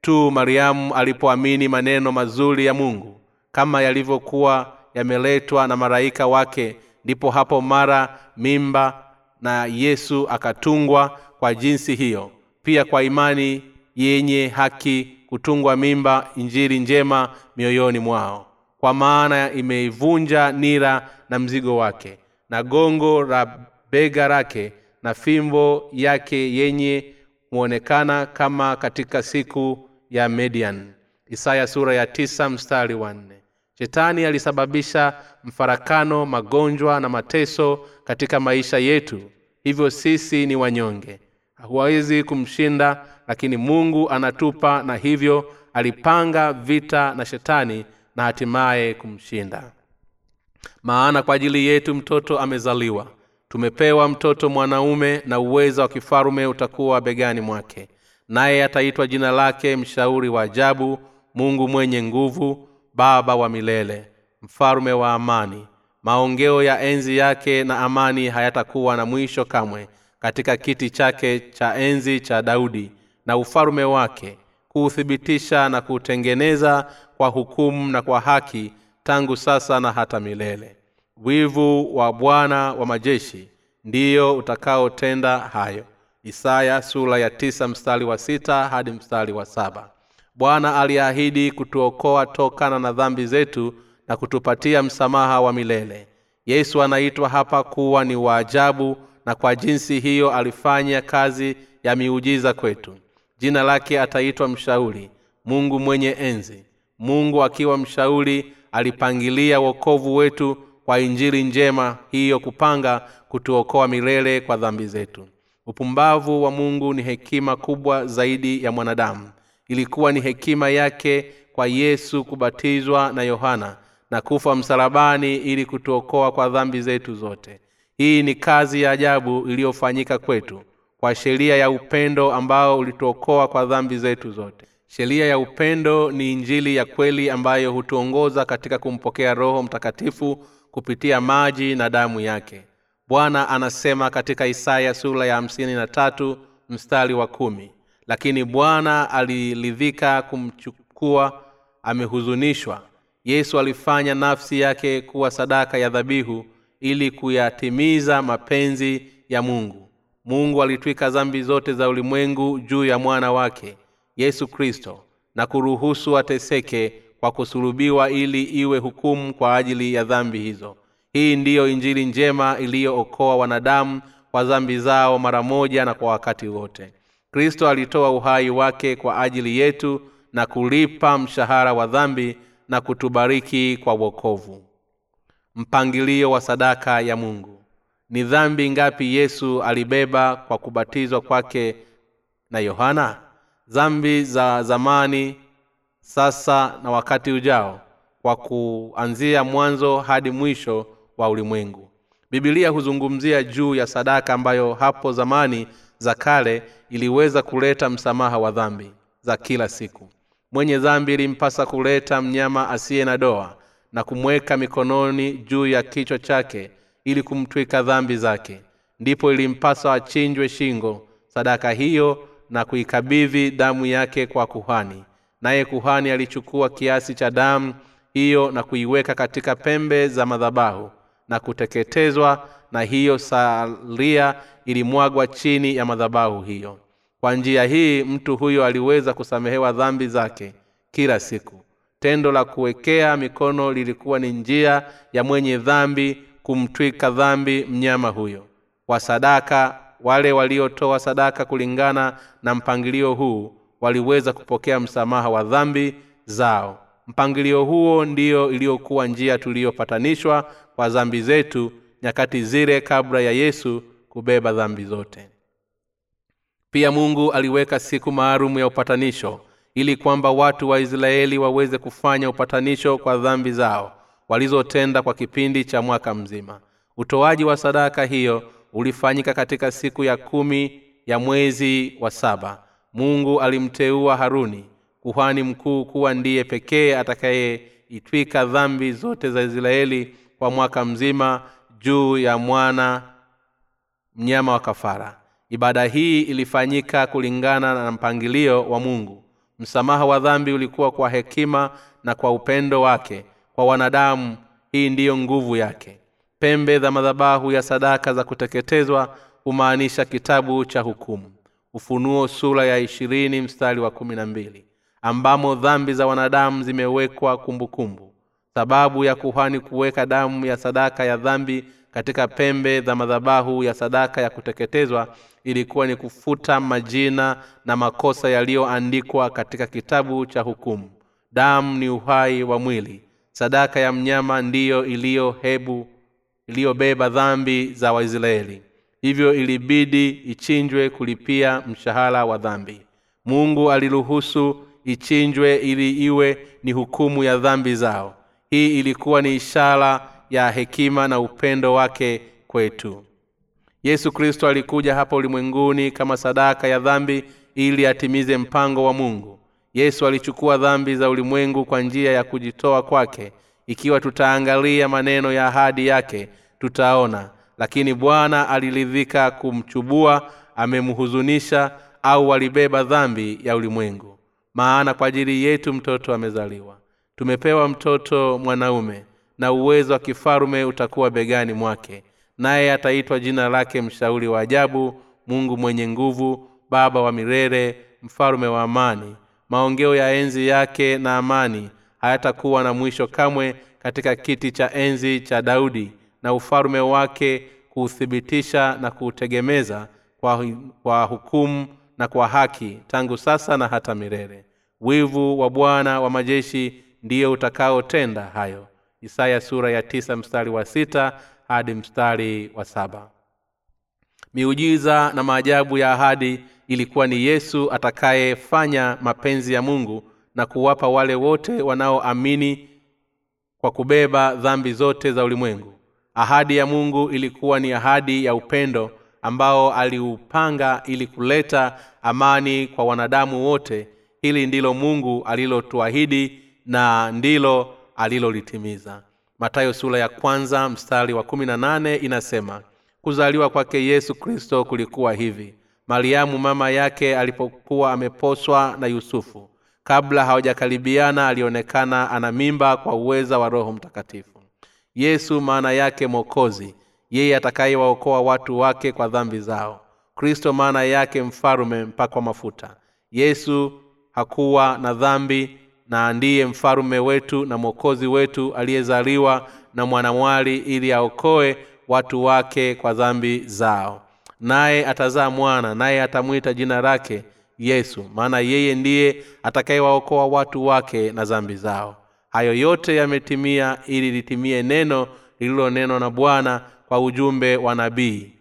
tu mariamu alipoamini maneno mazuri ya mungu kama yalivyokuwa yameletwa na malaika wake ndipo hapo mara mimba na yesu akatungwa kwa jinsi hiyo pia kwa imani yenye haki kutungwa mimba injili njema mioyoni mwao. Kwa maana imeivunja nira na mzigo wake na gongo la bega lake na fimbo yake yenye huonekana kama katika siku ya median isaya sura ya tisa mstari wa shetani alisababisha mfarakano magonjwa na mateso katika maisha yetu. Hivyo sisi ni wanyonge. Huwezi kumshinda lakini mungu anatupa na hivyo alipanga vita na shetani na hatimaye kumshinda maana kwa ajili yetu mtoto amezaliwa. Tumepewa mtoto mwanaume na uweza wa kifalume utakuwa begani mwake. Naye ataitwa jina lake mshauri wa ajabu mungu mwenye nguvu baba wa milele mfalume wa amani. Maongeo ya enzi yake na amani hayatakuwa na mwisho kamwe katika kiti chake cha enzi cha daudi na ufalume wake kuuthibitisha na kuutengeneza kwa hukumu na kwa haki tangu sasa na hata milele. Wivu wa bwana wa majeshi ndiyo utakaotenda hayo. Isaya sura ya tisa mstari wa sita hadi mstari wa saba. Bwana aliahidi kutuokoa tokana na dhambi zetu na kutupatia msamaha wa milele. Yesu anaitwa hapa kuwa ni waajabu na kwa jinsi hiyo alifanya kazi ya miujiza kwetu. Jina lake ataitwa mshauri mungu mwenye enzi. Mungu akiwa mshauri alipangilia wokovu wetu kwa injili njema hiyo kupanga kutuokoa milele kwa dhambi zetu. Upumbavu wa mungu ni hekima kubwa zaidi ya mwanadamu. Ilikuwa ni hekima yake kwa yesu kubatizwa na yohana na kufa msalabani ili kutuokoa kwa dhambi zetu zote. Hii ni kazi ya ajabu iliyofanyika kwetu kwa sheria ya upendo ambao ulituokoa kwa dhambi zetu zote sheria ya upendo ni injili ya kweli ambayo hutuongoza katika kumpokea roho mtakatifu kupitia maji na damu yake. Bwana anasema katika isaya sura ya hamsini na tatu mstari wa kumi lakini bwana aliridhika kumchukua amehuzunishwa. Yesu alifanya nafsi yake kuwa sadaka ya dhabihu ili kuyatimiza mapenzi ya mungu. Mungu alitwika dhambi zote za ulimwengu juu ya mwana wake yesu kristo na kuruhusu ateseke kwa kusulubiwa ili iwe hukumu kwa ajili ya dhambi hizo. Hii ndiyo injili njema iliyookoa wanadamu kwa dhambi zao mara moja na kwa wakati wote. Kristo alitoa uhai wake kwa ajili yetu na kulipa mshahara wa dhambi na kutubariki kwa wokovu. Mpangilio wa sadaka ya mungu. Ni dhambi ngapi yesu alibeba kwa kubatizwa kwake na yohana dhambi za zamani sasa na wakati ujao kwa kuanzia mwanzo hadi mwisho wa ulimwengu. Bibilia huzungumzia juu ya sadaka ambayo hapo zamani za kale iliweza kuleta msamaha wa dhambi za kila siku. Mwenye dhambi ilimpasa kuleta mnyama asiye na doa na kumweka mikononi juu ya kichwa chake ili kumtwika dhambi zake. Ndipo ilimpasa achinjwe shingo. Sadaka hiyo na kuikabidhi damu yake kwa kuhani. Naye kuhani alichukua kiasi cha damu hiyo na kuiweka katika pembe za madhabahu na kuteketezwa na hiyo salia ilimwagwa chini ya madhabahu hiyo. Kwa njia hii mtu huyo aliweza kusamehewa dhambi zake kila siku. Tendo la kuwekea mikono lilikuwa ni njia ya mwenye dhambi kumtwika dhambi mnyama huyo. Kwa sadaka wale waliotoa sadaka kulingana na mpangilio huu waliweza kupokea msamaha wa dhambi zao. Mpangilio huo ndiyo iliyokuwa njia tuliyopatanishwa kwa dhambi zetu nyakati zile kabla ya yesu kubeba dhambi zote. Pia mungu aliweka siku maalum ya upatanisho ili kwamba watu wa israeli waweze kufanya upatanisho kwa dhambi zao walizotenda kwa kipindi cha mwaka mzima. Utoaji wa sadaka hiyo ulifanyika katika siku ya kumi ya mwezi wa saba. Mungu alimteua haruni kuhani mkuu kuwa ndiye pekee atakayeitwika dhambi zote za israeli kwa mwaka mzima juu ya mwana mnyama wa kafara. Ibada hii ilifanyika kulingana na mpangilio wa mungu. Msamaha wa dhambi ulikuwa kwa hekima na kwa upendo wake. Kwa wanadamu hii ndiyo nguvu yake pembe za madhabahu ya sadaka za kuteketezwa humaanisha kitabu cha hukumu. Ufunuo sura ya ishirini mstari wa kumi na mbili ambamo dhambi za wanadamu zimewekwa kumbukumbu. Sababu ya kuhani kuweka damu ya sadaka ya dhambi katika pembe za madhabahu ya sadaka ya kuteketezwa ilikuwa ni kufuta majina na makosa yaliyoandikwa katika kitabu cha hukumu. Damu ni uhai wa mwili. Sadaka ya mnyama ndiyo iliyohebu iliyobeba dhambi za waisraeli. Hivyo ilibidi ichinjwe kulipia mshahara wa dhambi. Mungu aliruhusu ichinjwe ili iwe ni hukumu ya dhambi zao. Hii ilikuwa ni ishara ya hekima na upendo wake kwetu. Yesu kristo alikuja hapa ulimwenguni kama sadaka ya dhambi ili atimize mpango wa mungu. Yesu alichukua dhambi za ulimwengu kwa njia ya kujitoa kwake ikiwa tutaangalia maneno ya ahadi yake tutaona. Lakini bwana aliridhika kumchubua amemhuzunisha au alibeba dhambi ya ulimwengu. Maana kwa ajili yetu mtoto amezaliwa. Tumepewa mtoto mwanaume na uwezo wa kifalume utakuwa begani mwake. Naye ataitwa jina lake mshauri wa ajabu mungu mwenye nguvu baba wa milele mfalume wa amani. Maongeo ya enzi yake na amani hayatakuwa na mwisho kamwe katika kiti cha enzi cha daudi na ufalume wake kuuthibitisha na kuutegemeza kwa, kwa hukumu na kwa haki tangu sasa na hata milele. Wivu wa bwana wa majeshi ndiyo utakaotenda hayo. Isaya sura ya tisa mstari wa sita hadi mstari wa saba. Miujiza na maajabu ya ahadi ilikuwa ni yesu atakayefanya mapenzi ya mungu na kuwapa wale wote wanaoamini kwa kubeba dhambi zote za ulimwengu ahadi ya mungu ilikuwa ni ahadi ya upendo ambao aliupanga ili kuleta amani kwa wanadamu wote. Hili ndilo mungu alilotuahidi na ndilo alilolitimiza. Matayo sura ya kwanza mstari wa kumi na nane inasema kuzaliwa kwake yesu kristo kulikuwa hivi. Mariamu mama yake alipokuwa ameposwa na yusufu. Kabla hawajakaribiana alionekana ana mimba kwa uweza wa roho mtakatifu yesu maana yake mwokozi. Yeye atakayewaokoa watu wake kwa dhambi zao. Kristo maana yake mfalume mpakwa mafuta. Yesu hakuwa na dhambi na ndiye mfalume wetu na mwokozi wetu aliyezaliwa na mwanamwali ili aokoe watu wake kwa dhambi zao. Naye atazaa mwana naye atamwita jina lake yesu maana yeye ndiye atakayewaokoa watu wake na dhambi zao hayo yote yametimia ili litimie neno lililonenwa na bwana kwa ujumbe wa nabii.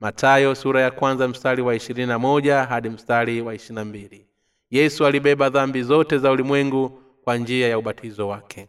Matayo sura ya kwanza mstari wa ishirini na moja hadi mstari wa ishirini mbili. Yesu alibeba dhambi zote za ulimwengu kwa njia ya ubatizo wake.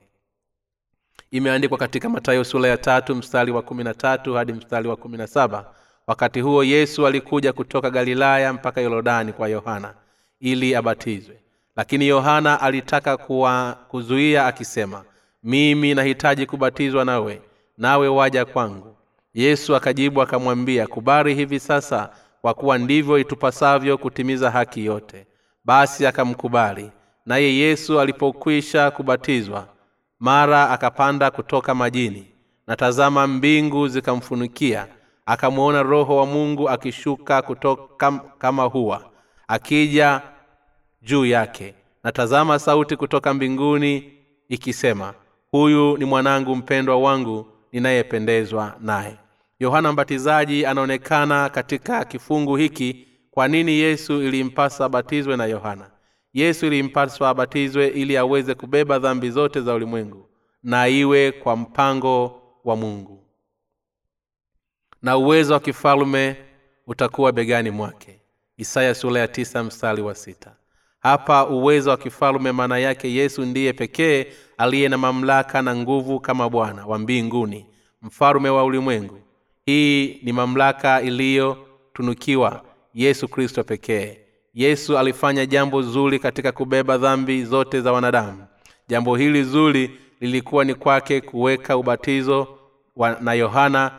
Imeandikwa katika matayo sura ya tatu mstari wa kumi na tatu hadi mstari wa kumi na saba. Wakati huo yesu alikuja kutoka galilaya mpaka yorodani kwa yohana ili abatizwe lakini yohana alitaka kuwa kuzuia akisema mimi nahitaji kubatizwa nawe nawe waja kwangu. Yesu akajibu akamwambia kubali hivi sasa kwa kuwa ndivyo itupasavyo kutimiza haki yote. Basi akamkubali. Naye yesu alipokwisha kubatizwa mara akapanda kutoka majini na tazama mbingu zikamfunikia akamwona roho wa mungu akishuka kutoka kama huwa akija juu yake. Na tazama sauti kutoka mbinguni ikisema huyu ni mwanangu mpendwa wangu ninayependezwa naye. Yohana mbatizaji anaonekana katika kifungu hiki kwa nini yesu ilimpasa abatizwe na yohana? Yesu ilimpaswa abatizwe ili aweze kubeba dhambi zote za ulimwengu na iwe kwa mpango wa mungu. Na uwezo wa kifalume utakuwa begani mwake. Isaya sura ya tisa mstari wa sita hapa uwezo wa kifalume maana yake yesu ndiye pekee aliye na mamlaka na nguvu kama bwana wa mbinguni mfalume wa ulimwengu. Hii ni mamlaka iliyotunukiwa yesu kristo pekee. Yesu alifanya jambo zuri katika kubeba dhambi zote za wanadamu. Jambo hili zuri lilikuwa ni kwake kuweka ubatizo wa, na yohana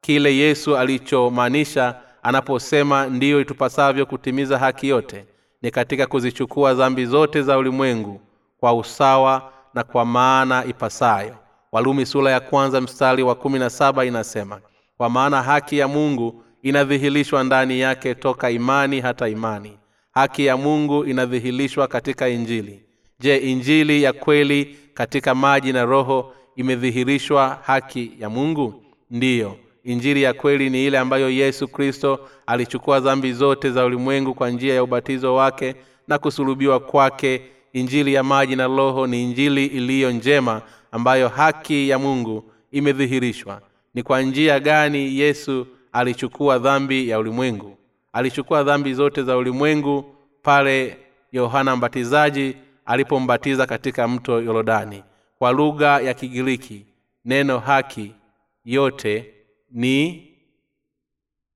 kile yesu alichomaanisha anaposema ndiyo itupasavyo kutimiza haki yote ni katika kuzichukua dhambi zote za ulimwengu kwa usawa na kwa maana ipasayo. Walumi sura ya kwanza mstari wa kumi na saba inasema kwa maana haki ya mungu inadhihirishwa ndani yake toka imani hata imani. Haki ya mungu inadhihirishwa katika injili. Je injili ya kweli katika maji na roho imedhihirishwa haki ya mungu? Ndiyo injili ya kweli ni ile ambayo yesu kristo alichukua dhambi zote za ulimwengu kwa njia ya ubatizo wake na kusulubiwa kwake. Injili ya maji na roho ni injili iliyo njema ambayo haki ya mungu imedhihirishwa. Ni kwa njia gani yesu alichukua dhambi ya ulimwengu? Alichukua dhambi zote za ulimwengu pale yohana mbatizaji alipombatiza katika mto yorodani. Kwa lugha ya kigiriki neno haki yote ni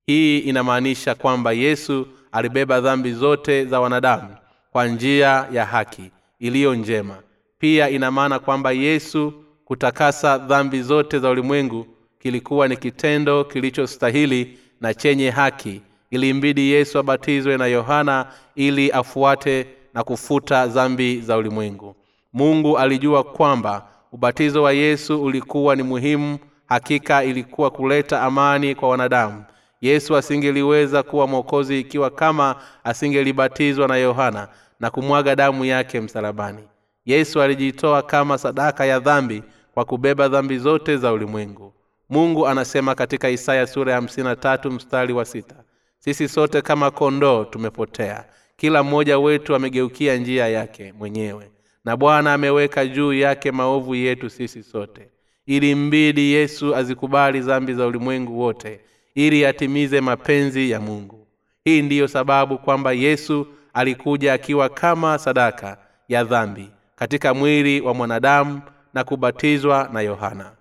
hii inamaanisha kwamba yesu alibeba dhambi zote za wanadamu kwa njia ya haki iliyo njema. Pia ina maana kwamba yesu kutakasa dhambi zote za ulimwengu kilikuwa ni kitendo kilichostahili na chenye haki. Ilimbidi yesu abatizwe na yohana ili afuate na kufuta dhambi za ulimwengu. Mungu alijua kwamba ubatizo wa yesu ulikuwa ni muhimu hakika ilikuwa kuleta amani kwa wanadamu. Yesu asingeliweza kuwa mwokozi ikiwa kama asingelibatizwa na yohana na kumwaga damu yake msalabani. Yesu alijitoa kama sadaka ya dhambi kwa kubeba dhambi zote za ulimwengu. Mungu anasema katika isaya sura ya hamsini na tatu mstari wa sita sisi sote kama kondoo tumepotea. Kila mmoja wetu amegeukia njia yake mwenyewe. Na bwana ameweka juu yake maovu yetu sisi sote ili mbidi yesu azikubali dhambi za ulimwengu wote ili atimize mapenzi ya mungu. Hii ndiyo sababu kwamba yesu alikuja akiwa kama sadaka ya dhambi katika mwili wa mwanadamu na kubatizwa na yohana.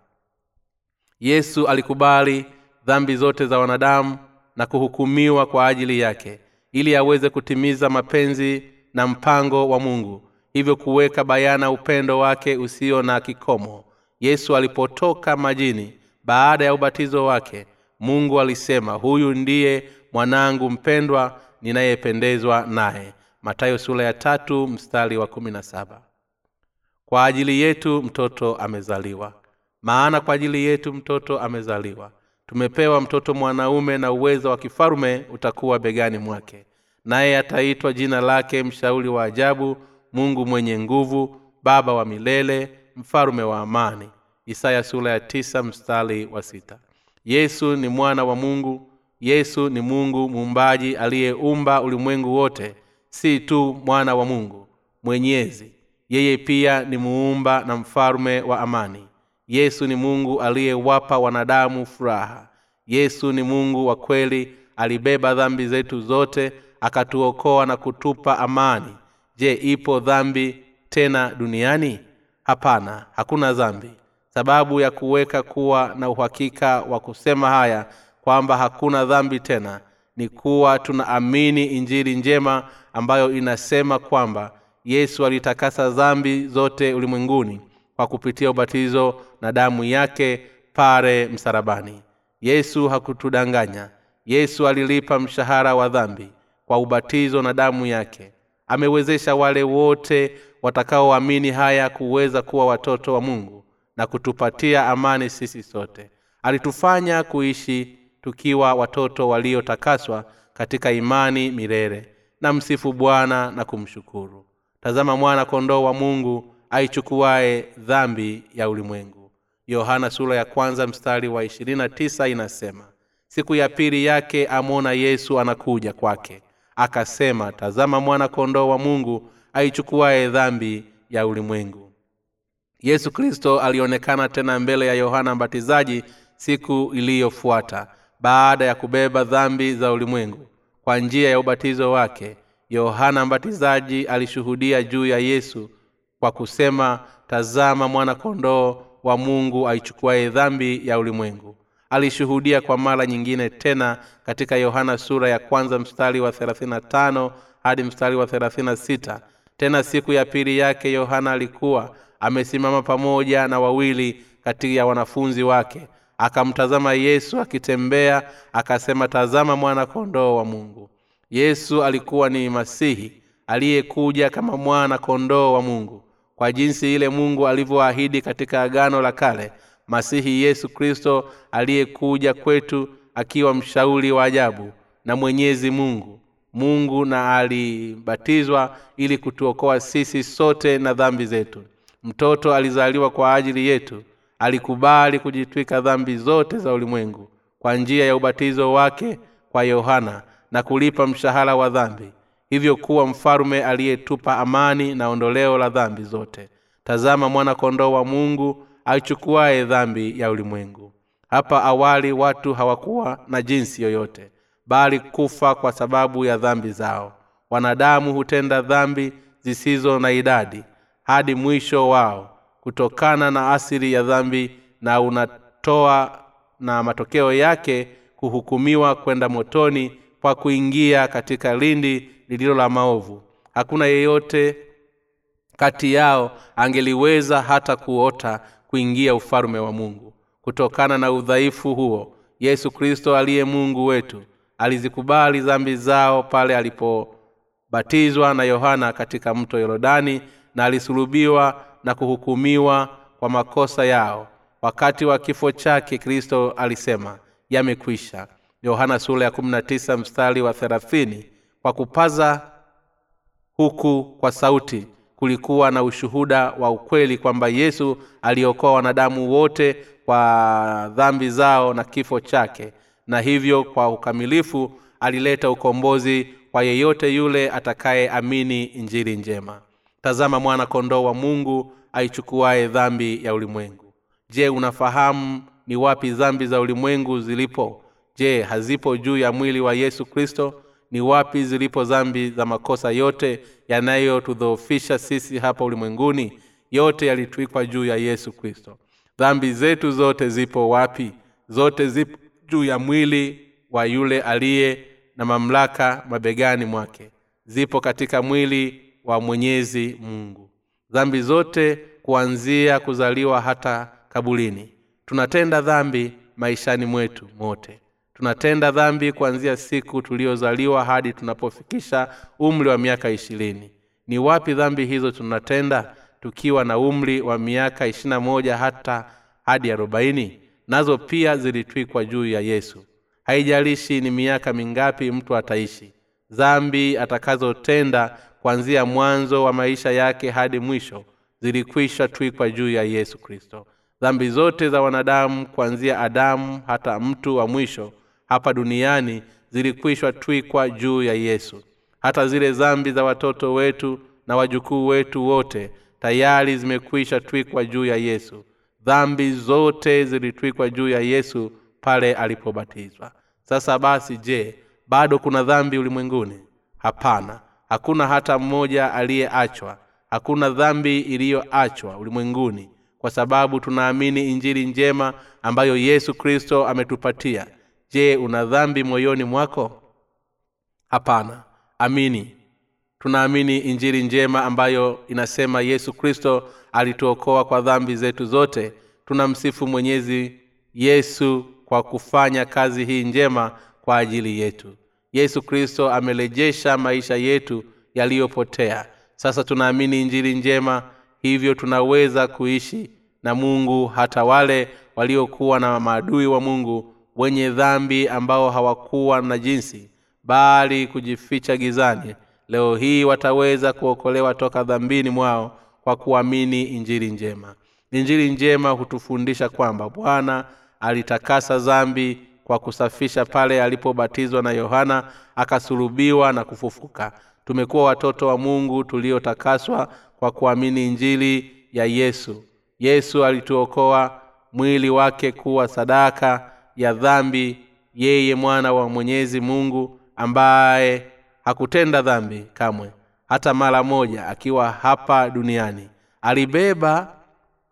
Yesu alikubali dhambi zote za wanadamu na kuhukumiwa kwa ajili yake ili aweze kutimiza mapenzi na mpango wa mungu hivyo kuweka bayana upendo wake usio na kikomo yesu alipotoka majini baada ya ubatizo wake mungu alisema huyu ndiye mwanangu mpendwa ninayependezwa naye. Matayo sura ya tatu mstari wa kumi na saba. Kwa ajili yetu mtoto amezaliwa. Maana kwa ajili yetu mtoto amezaliwa. Tumepewa mtoto mwanaume na uwezo wa kifalume utakuwa begani mwake. Naye ataitwa jina lake mshauri wa ajabu mungu mwenye nguvu baba wa milele mfalume wa amani. Isaya sura ya tisa mstari wa sita. Yesu ni mwana wa mungu. Yesu ni mungu muumbaji aliyeumba ulimwengu wote si tu mwana wa mungu mwenyezi. Yeye pia ni muumba na mfalume wa amani. Yesu ni mungu aliyewapa wanadamu furaha. Yesu ni mungu wa kweli alibeba dhambi zetu zote akatuokoa na kutupa amani. Je ipo dhambi tena duniani hapana hakuna dhambi. Sababu ya kuweka kuwa na uhakika wa kusema haya kwamba hakuna dhambi tena ni kuwa tunaamini injili njema ambayo inasema kwamba yesu alitakasa dhambi zote ulimwenguni kwa kupitia ubatizo na damu yake pale msarabani yesu hakutudanganya. Yesu alilipa mshahara wa dhambi kwa ubatizo na damu yake. Amewezesha wale wote watakaoamini haya kuweza kuwa watoto wa mungu na kutupatia amani sisi sote. Alitufanya kuishi tukiwa watoto waliotakaswa katika imani milele. Na msifu bwana na kumshukuru. Tazama mwana kondoo wa mungu aichukuaye dhambi ya ulimwengu. Yohana sura ya kwanza mstari wa ishirini na tisa inasema siku ya pili yake amwona yesu anakuja kwake. Akasema tazama mwana kondoo wa mungu aichukuaye dhambi ya ulimwengu. Yesu kristo alionekana tena mbele ya yohana mbatizaji siku iliyofuata baada ya kubeba dhambi za ulimwengu. Kwa njia ya ubatizo wake yohana mbatizaji alishuhudia juu ya yesu kwa kusema tazama mwana kondoo wa mungu aichukuaye dhambi ya ulimwengu. Alishuhudia kwa mara nyingine tena katika yohana sura ya kwanza mstari wa 35 hadi mstari wa 36 tena siku ya pili yake yohana alikuwa amesimama pamoja na wawili kati ya wanafunzi wake. Akamtazama yesu akitembea akasema tazama mwana kondoo wa mungu. Yesu alikuwa ni masihi aliyekuja kama mwana kondoo wa mungu. Kwa jinsi ile mungu alivyoahidi katika agano la kale masihi yesu kristo aliyekuja kwetu akiwa mshauri wa ajabu na mwenyezi mungu mungu na alibatizwa ili kutuokoa sisi sote na dhambi zetu. Mtoto alizaliwa kwa ajili yetu alikubali kujitwika dhambi zote za ulimwengu kwa njia ya ubatizo wake kwa yohana na kulipa mshahara wa dhambi hivyo kuwa mfalume aliyetupa amani na ondoleo la dhambi zote. Tazama mwana kondoo wa mungu aichukuaye dhambi ya ulimwengu. Hapa awali watu hawakuwa na jinsi yoyote bali kufa kwa sababu ya dhambi zao. Wanadamu hutenda dhambi zisizo na idadi hadi mwisho wao. Kutokana na asili ya dhambi na unatoa na matokeo yake kuhukumiwa kwenda motoni kwa kuingia katika lindi lililo la maovu. Hakuna yeyote kati yao angeliweza hata kuota kuingia ufalume wa mungu. Kutokana na udhaifu huo yesu kristo aliye mungu wetu alizikubali dhambi zao pale alipobatizwa na yohana katika mto yorodani na alisulubiwa na kuhukumiwa kwa makosa yao. Wakati wa kifo chake kristo alisema yamekwisha. Yohana sura ya mstari wa thelathini. Kwa kupaza huku kwa sauti kulikuwa na ushuhuda wa ukweli kwamba yesu aliokoa wanadamu wote kwa dhambi zao na kifo chake na hivyo kwa ukamilifu alileta ukombozi kwa yeyote yule atakayeamini injili njema. Tazama mwana kondoo wa mungu aichukuaye dhambi ya ulimwengu. Je unafahamu ni wapi dhambi za ulimwengu zilipo? Je hazipo juu ya mwili wa yesu kristo? Ni wapi zilipo dhambi za makosa yote yanayotudhoofisha sisi hapa ulimwenguni? Yote yalitwikwa juu ya yesu kristo. Dhambi zetu zote zipo wapi? Zote zipo juu ya mwili wa yule aliye na mamlaka mabegani mwake. Zipo katika mwili wa mwenyezi mungu. Dhambi zote kuanzia kuzaliwa hata kabulini. Tunatenda dhambi maishani mwetu mote. Tunatenda dhambi kuanzia siku tuliyozaliwa hadi tunapofikisha umri wa miaka ishirini. Ni wapi dhambi hizo tunatenda? Tukiwa na umri wa miaka ishirina moja hata hadi arobaini nazo pia zilitwikwa juu ya yesu. Haijalishi ni miaka mingapi mtu ataishi dhambi atakazotenda kuanzia mwanzo wa maisha yake hadi mwisho zilikwisha twikwa juu ya yesu kristo. Dhambi zote za wanadamu kuanzia adamu hata mtu wa mwisho hapa duniani zilikwishwa twikwa juu ya yesu. Hata zile dhambi za watoto wetu na wajukuu wetu wote tayari zimekwisha twikwa juu ya yesu dhambi zote zilitwikwa juu ya yesu pale alipobatizwa. Sasa basi je bado kuna dhambi ulimwenguni? Hapana. Hakuna hata mmoja aliyeachwa. Hakuna dhambi iliyoachwa ulimwenguni kwa sababu tunaamini injili njema ambayo yesu kristo ametupatia. Je una dhambi moyoni mwako? Hapana. Amini. Tunaamini injili njema ambayo inasema yesu kristo alituokoa kwa dhambi zetu zote. Tunamsifu mwenyezi yesu kwa kufanya kazi hii njema kwa ajili yetu. Yesu kristo amerejesha maisha yetu yaliyopotea. Sasa tunaamini injili njema hivyo tunaweza kuishi na mungu hata wale waliokuwa na maadui wa mungu wenye dhambi ambao hawakuwa na jinsi bali kujificha gizani. Leo hii wataweza kuokolewa toka dhambini mwao kwa kuamini injili njema. Injili njema hutufundisha kwamba bwana alitakasa dhambi kwa kusafisha pale alipobatizwa na yohana akasulubiwa na kufufuka. Tumekuwa watoto wa mungu tuliotakaswa kwa kuamini injili ya yesu. Yesu alituokoa mwili wake kuwa sadaka ya dhambi yeye mwana wa mwenyezi mungu ambaye hakutenda dhambi kamwe hata mara moja akiwa hapa duniani. Alibeba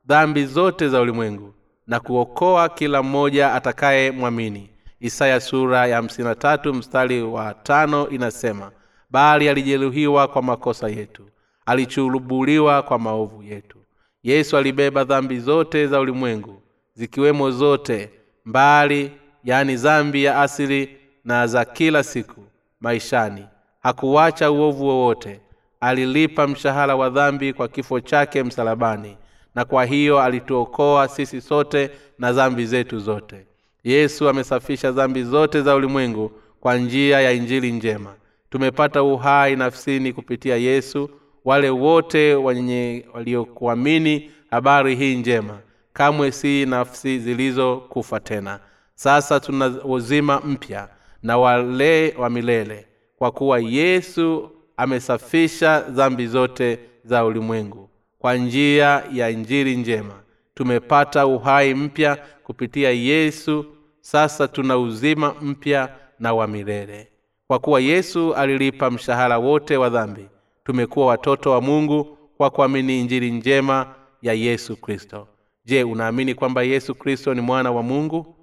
dhambi zote za ulimwengu na kuokoa kila mmoja atakaye mwamini isaya sura ya hamsini tatu mstari wa tano inasema bali alijeruhiwa kwa makosa yetu alichulubuliwa kwa maovu yetu. Yesu alibeba dhambi zote za ulimwengu zikiwemo zote mbali yani zambi ya asili na za kila siku maishani. Hakuwacha uovu wowote alilipa mshahara wa dhambi kwa kifo chake msalabani na kwa hiyo alituokoa sisi sote na dhambi zetu zote. Yesu amesafisha dhambi zote za ulimwengu kwa njia ya injili njema. Tumepata uhai nafsini kupitia yesu wale wote wenye waliokuamini habari hii njema kamwe si nafsi zilizokufa tena. Sasa tuna uzima mpya na wale wa milele kwa kuwa yesu amesafisha dhambi zote za ulimwengu. Kwa njia ya injili njema tumepata uhai mpya kupitia yesu. Sasa tuna uzima mpya na wa milele. Kwa kuwa yesu alilipa mshahara wote wa dhambi tumekuwa watoto wa mungu kwa kuamini injili njema ya yesu kristo. Je unaamini kwamba yesu kristo ni mwana wa mungu?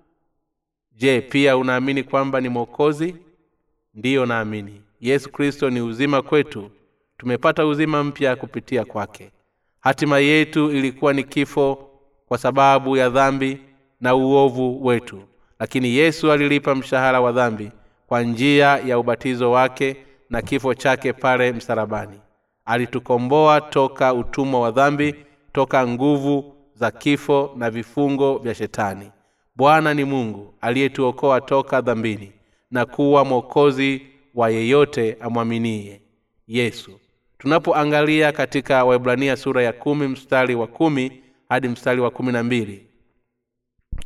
Je pia unaamini kwamba ni mwokozi? Ndiyo naamini yesu kristo ni uzima kwetu. Tumepata uzima mpya kupitia kwake. Hatima yetu ilikuwa ni kifo kwa sababu ya dhambi na uovu wetu. Lakini yesu alilipa mshahara wa dhambi kwa njia ya ubatizo wake na kifo chake pale msalabani. Alitukomboa toka utumwa wa dhambi toka nguvu za kifo na vifungo vya shetani. Bwana ni mungu aliyetuokoa toka dhambini na kuwa mwokozi wa yeyote amwaminie yesu. Tunapoangalia katika waibrania sura ya kumi mstari wa kumi hadi mstari wa kumi na mbili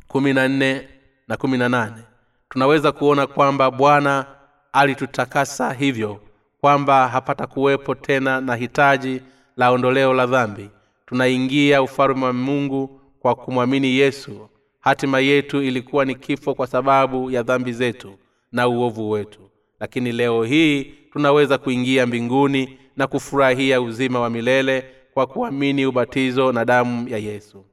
kumi na nne na kumi na nane tunaweza kuona kwamba bwana alitutakasa hivyo kwamba hapata kuwepo tena na hitaji la ondoleo la dhambi. Tunaingia ufalme wa mungu kwa kumwamini yesu. Hatima yetu ilikuwa ni kifo kwa sababu ya dhambi zetu na uovu wetu lakini leo hii tunaweza kuingia mbinguni na kufurahia uzima wa milele kwa kuamini ubatizo na damu ya yesu.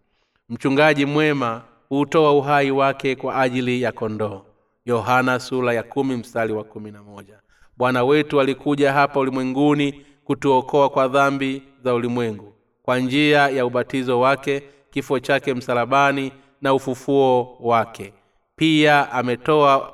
Mchungaji mwema hutoa uhai wake kwa ajili ya kondoo. Yohana sula ya kumi mstari wa kumi na moja. Bwana wetu alikuja hapa ulimwenguni kutuokoa kwa dhambi za ulimwengu. Kwa njia ya ubatizo wake kifo chake msalabani na ufufuo wake. Pia ametoa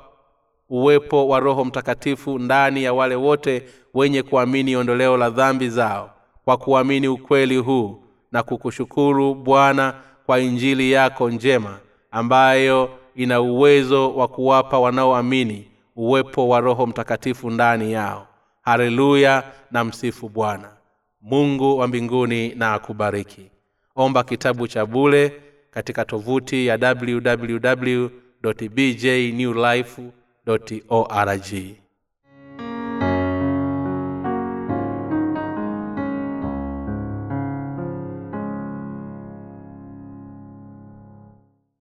uwepo wa roho mtakatifu ndani ya wale wote wenye kuamini ondoleo la dhambi zao kwa kuamini ukweli huu na kukushukuru bwana kwa injili yako njema ambayo ina uwezo wa kuwapa wanaoamini uwepo wa roho mtakatifu ndani yao. Haleluya na msifu bwana. Mungu wa mbinguni na akubariki. Omba kitabu cha bule katika tovuti ya www bjnewlife dot.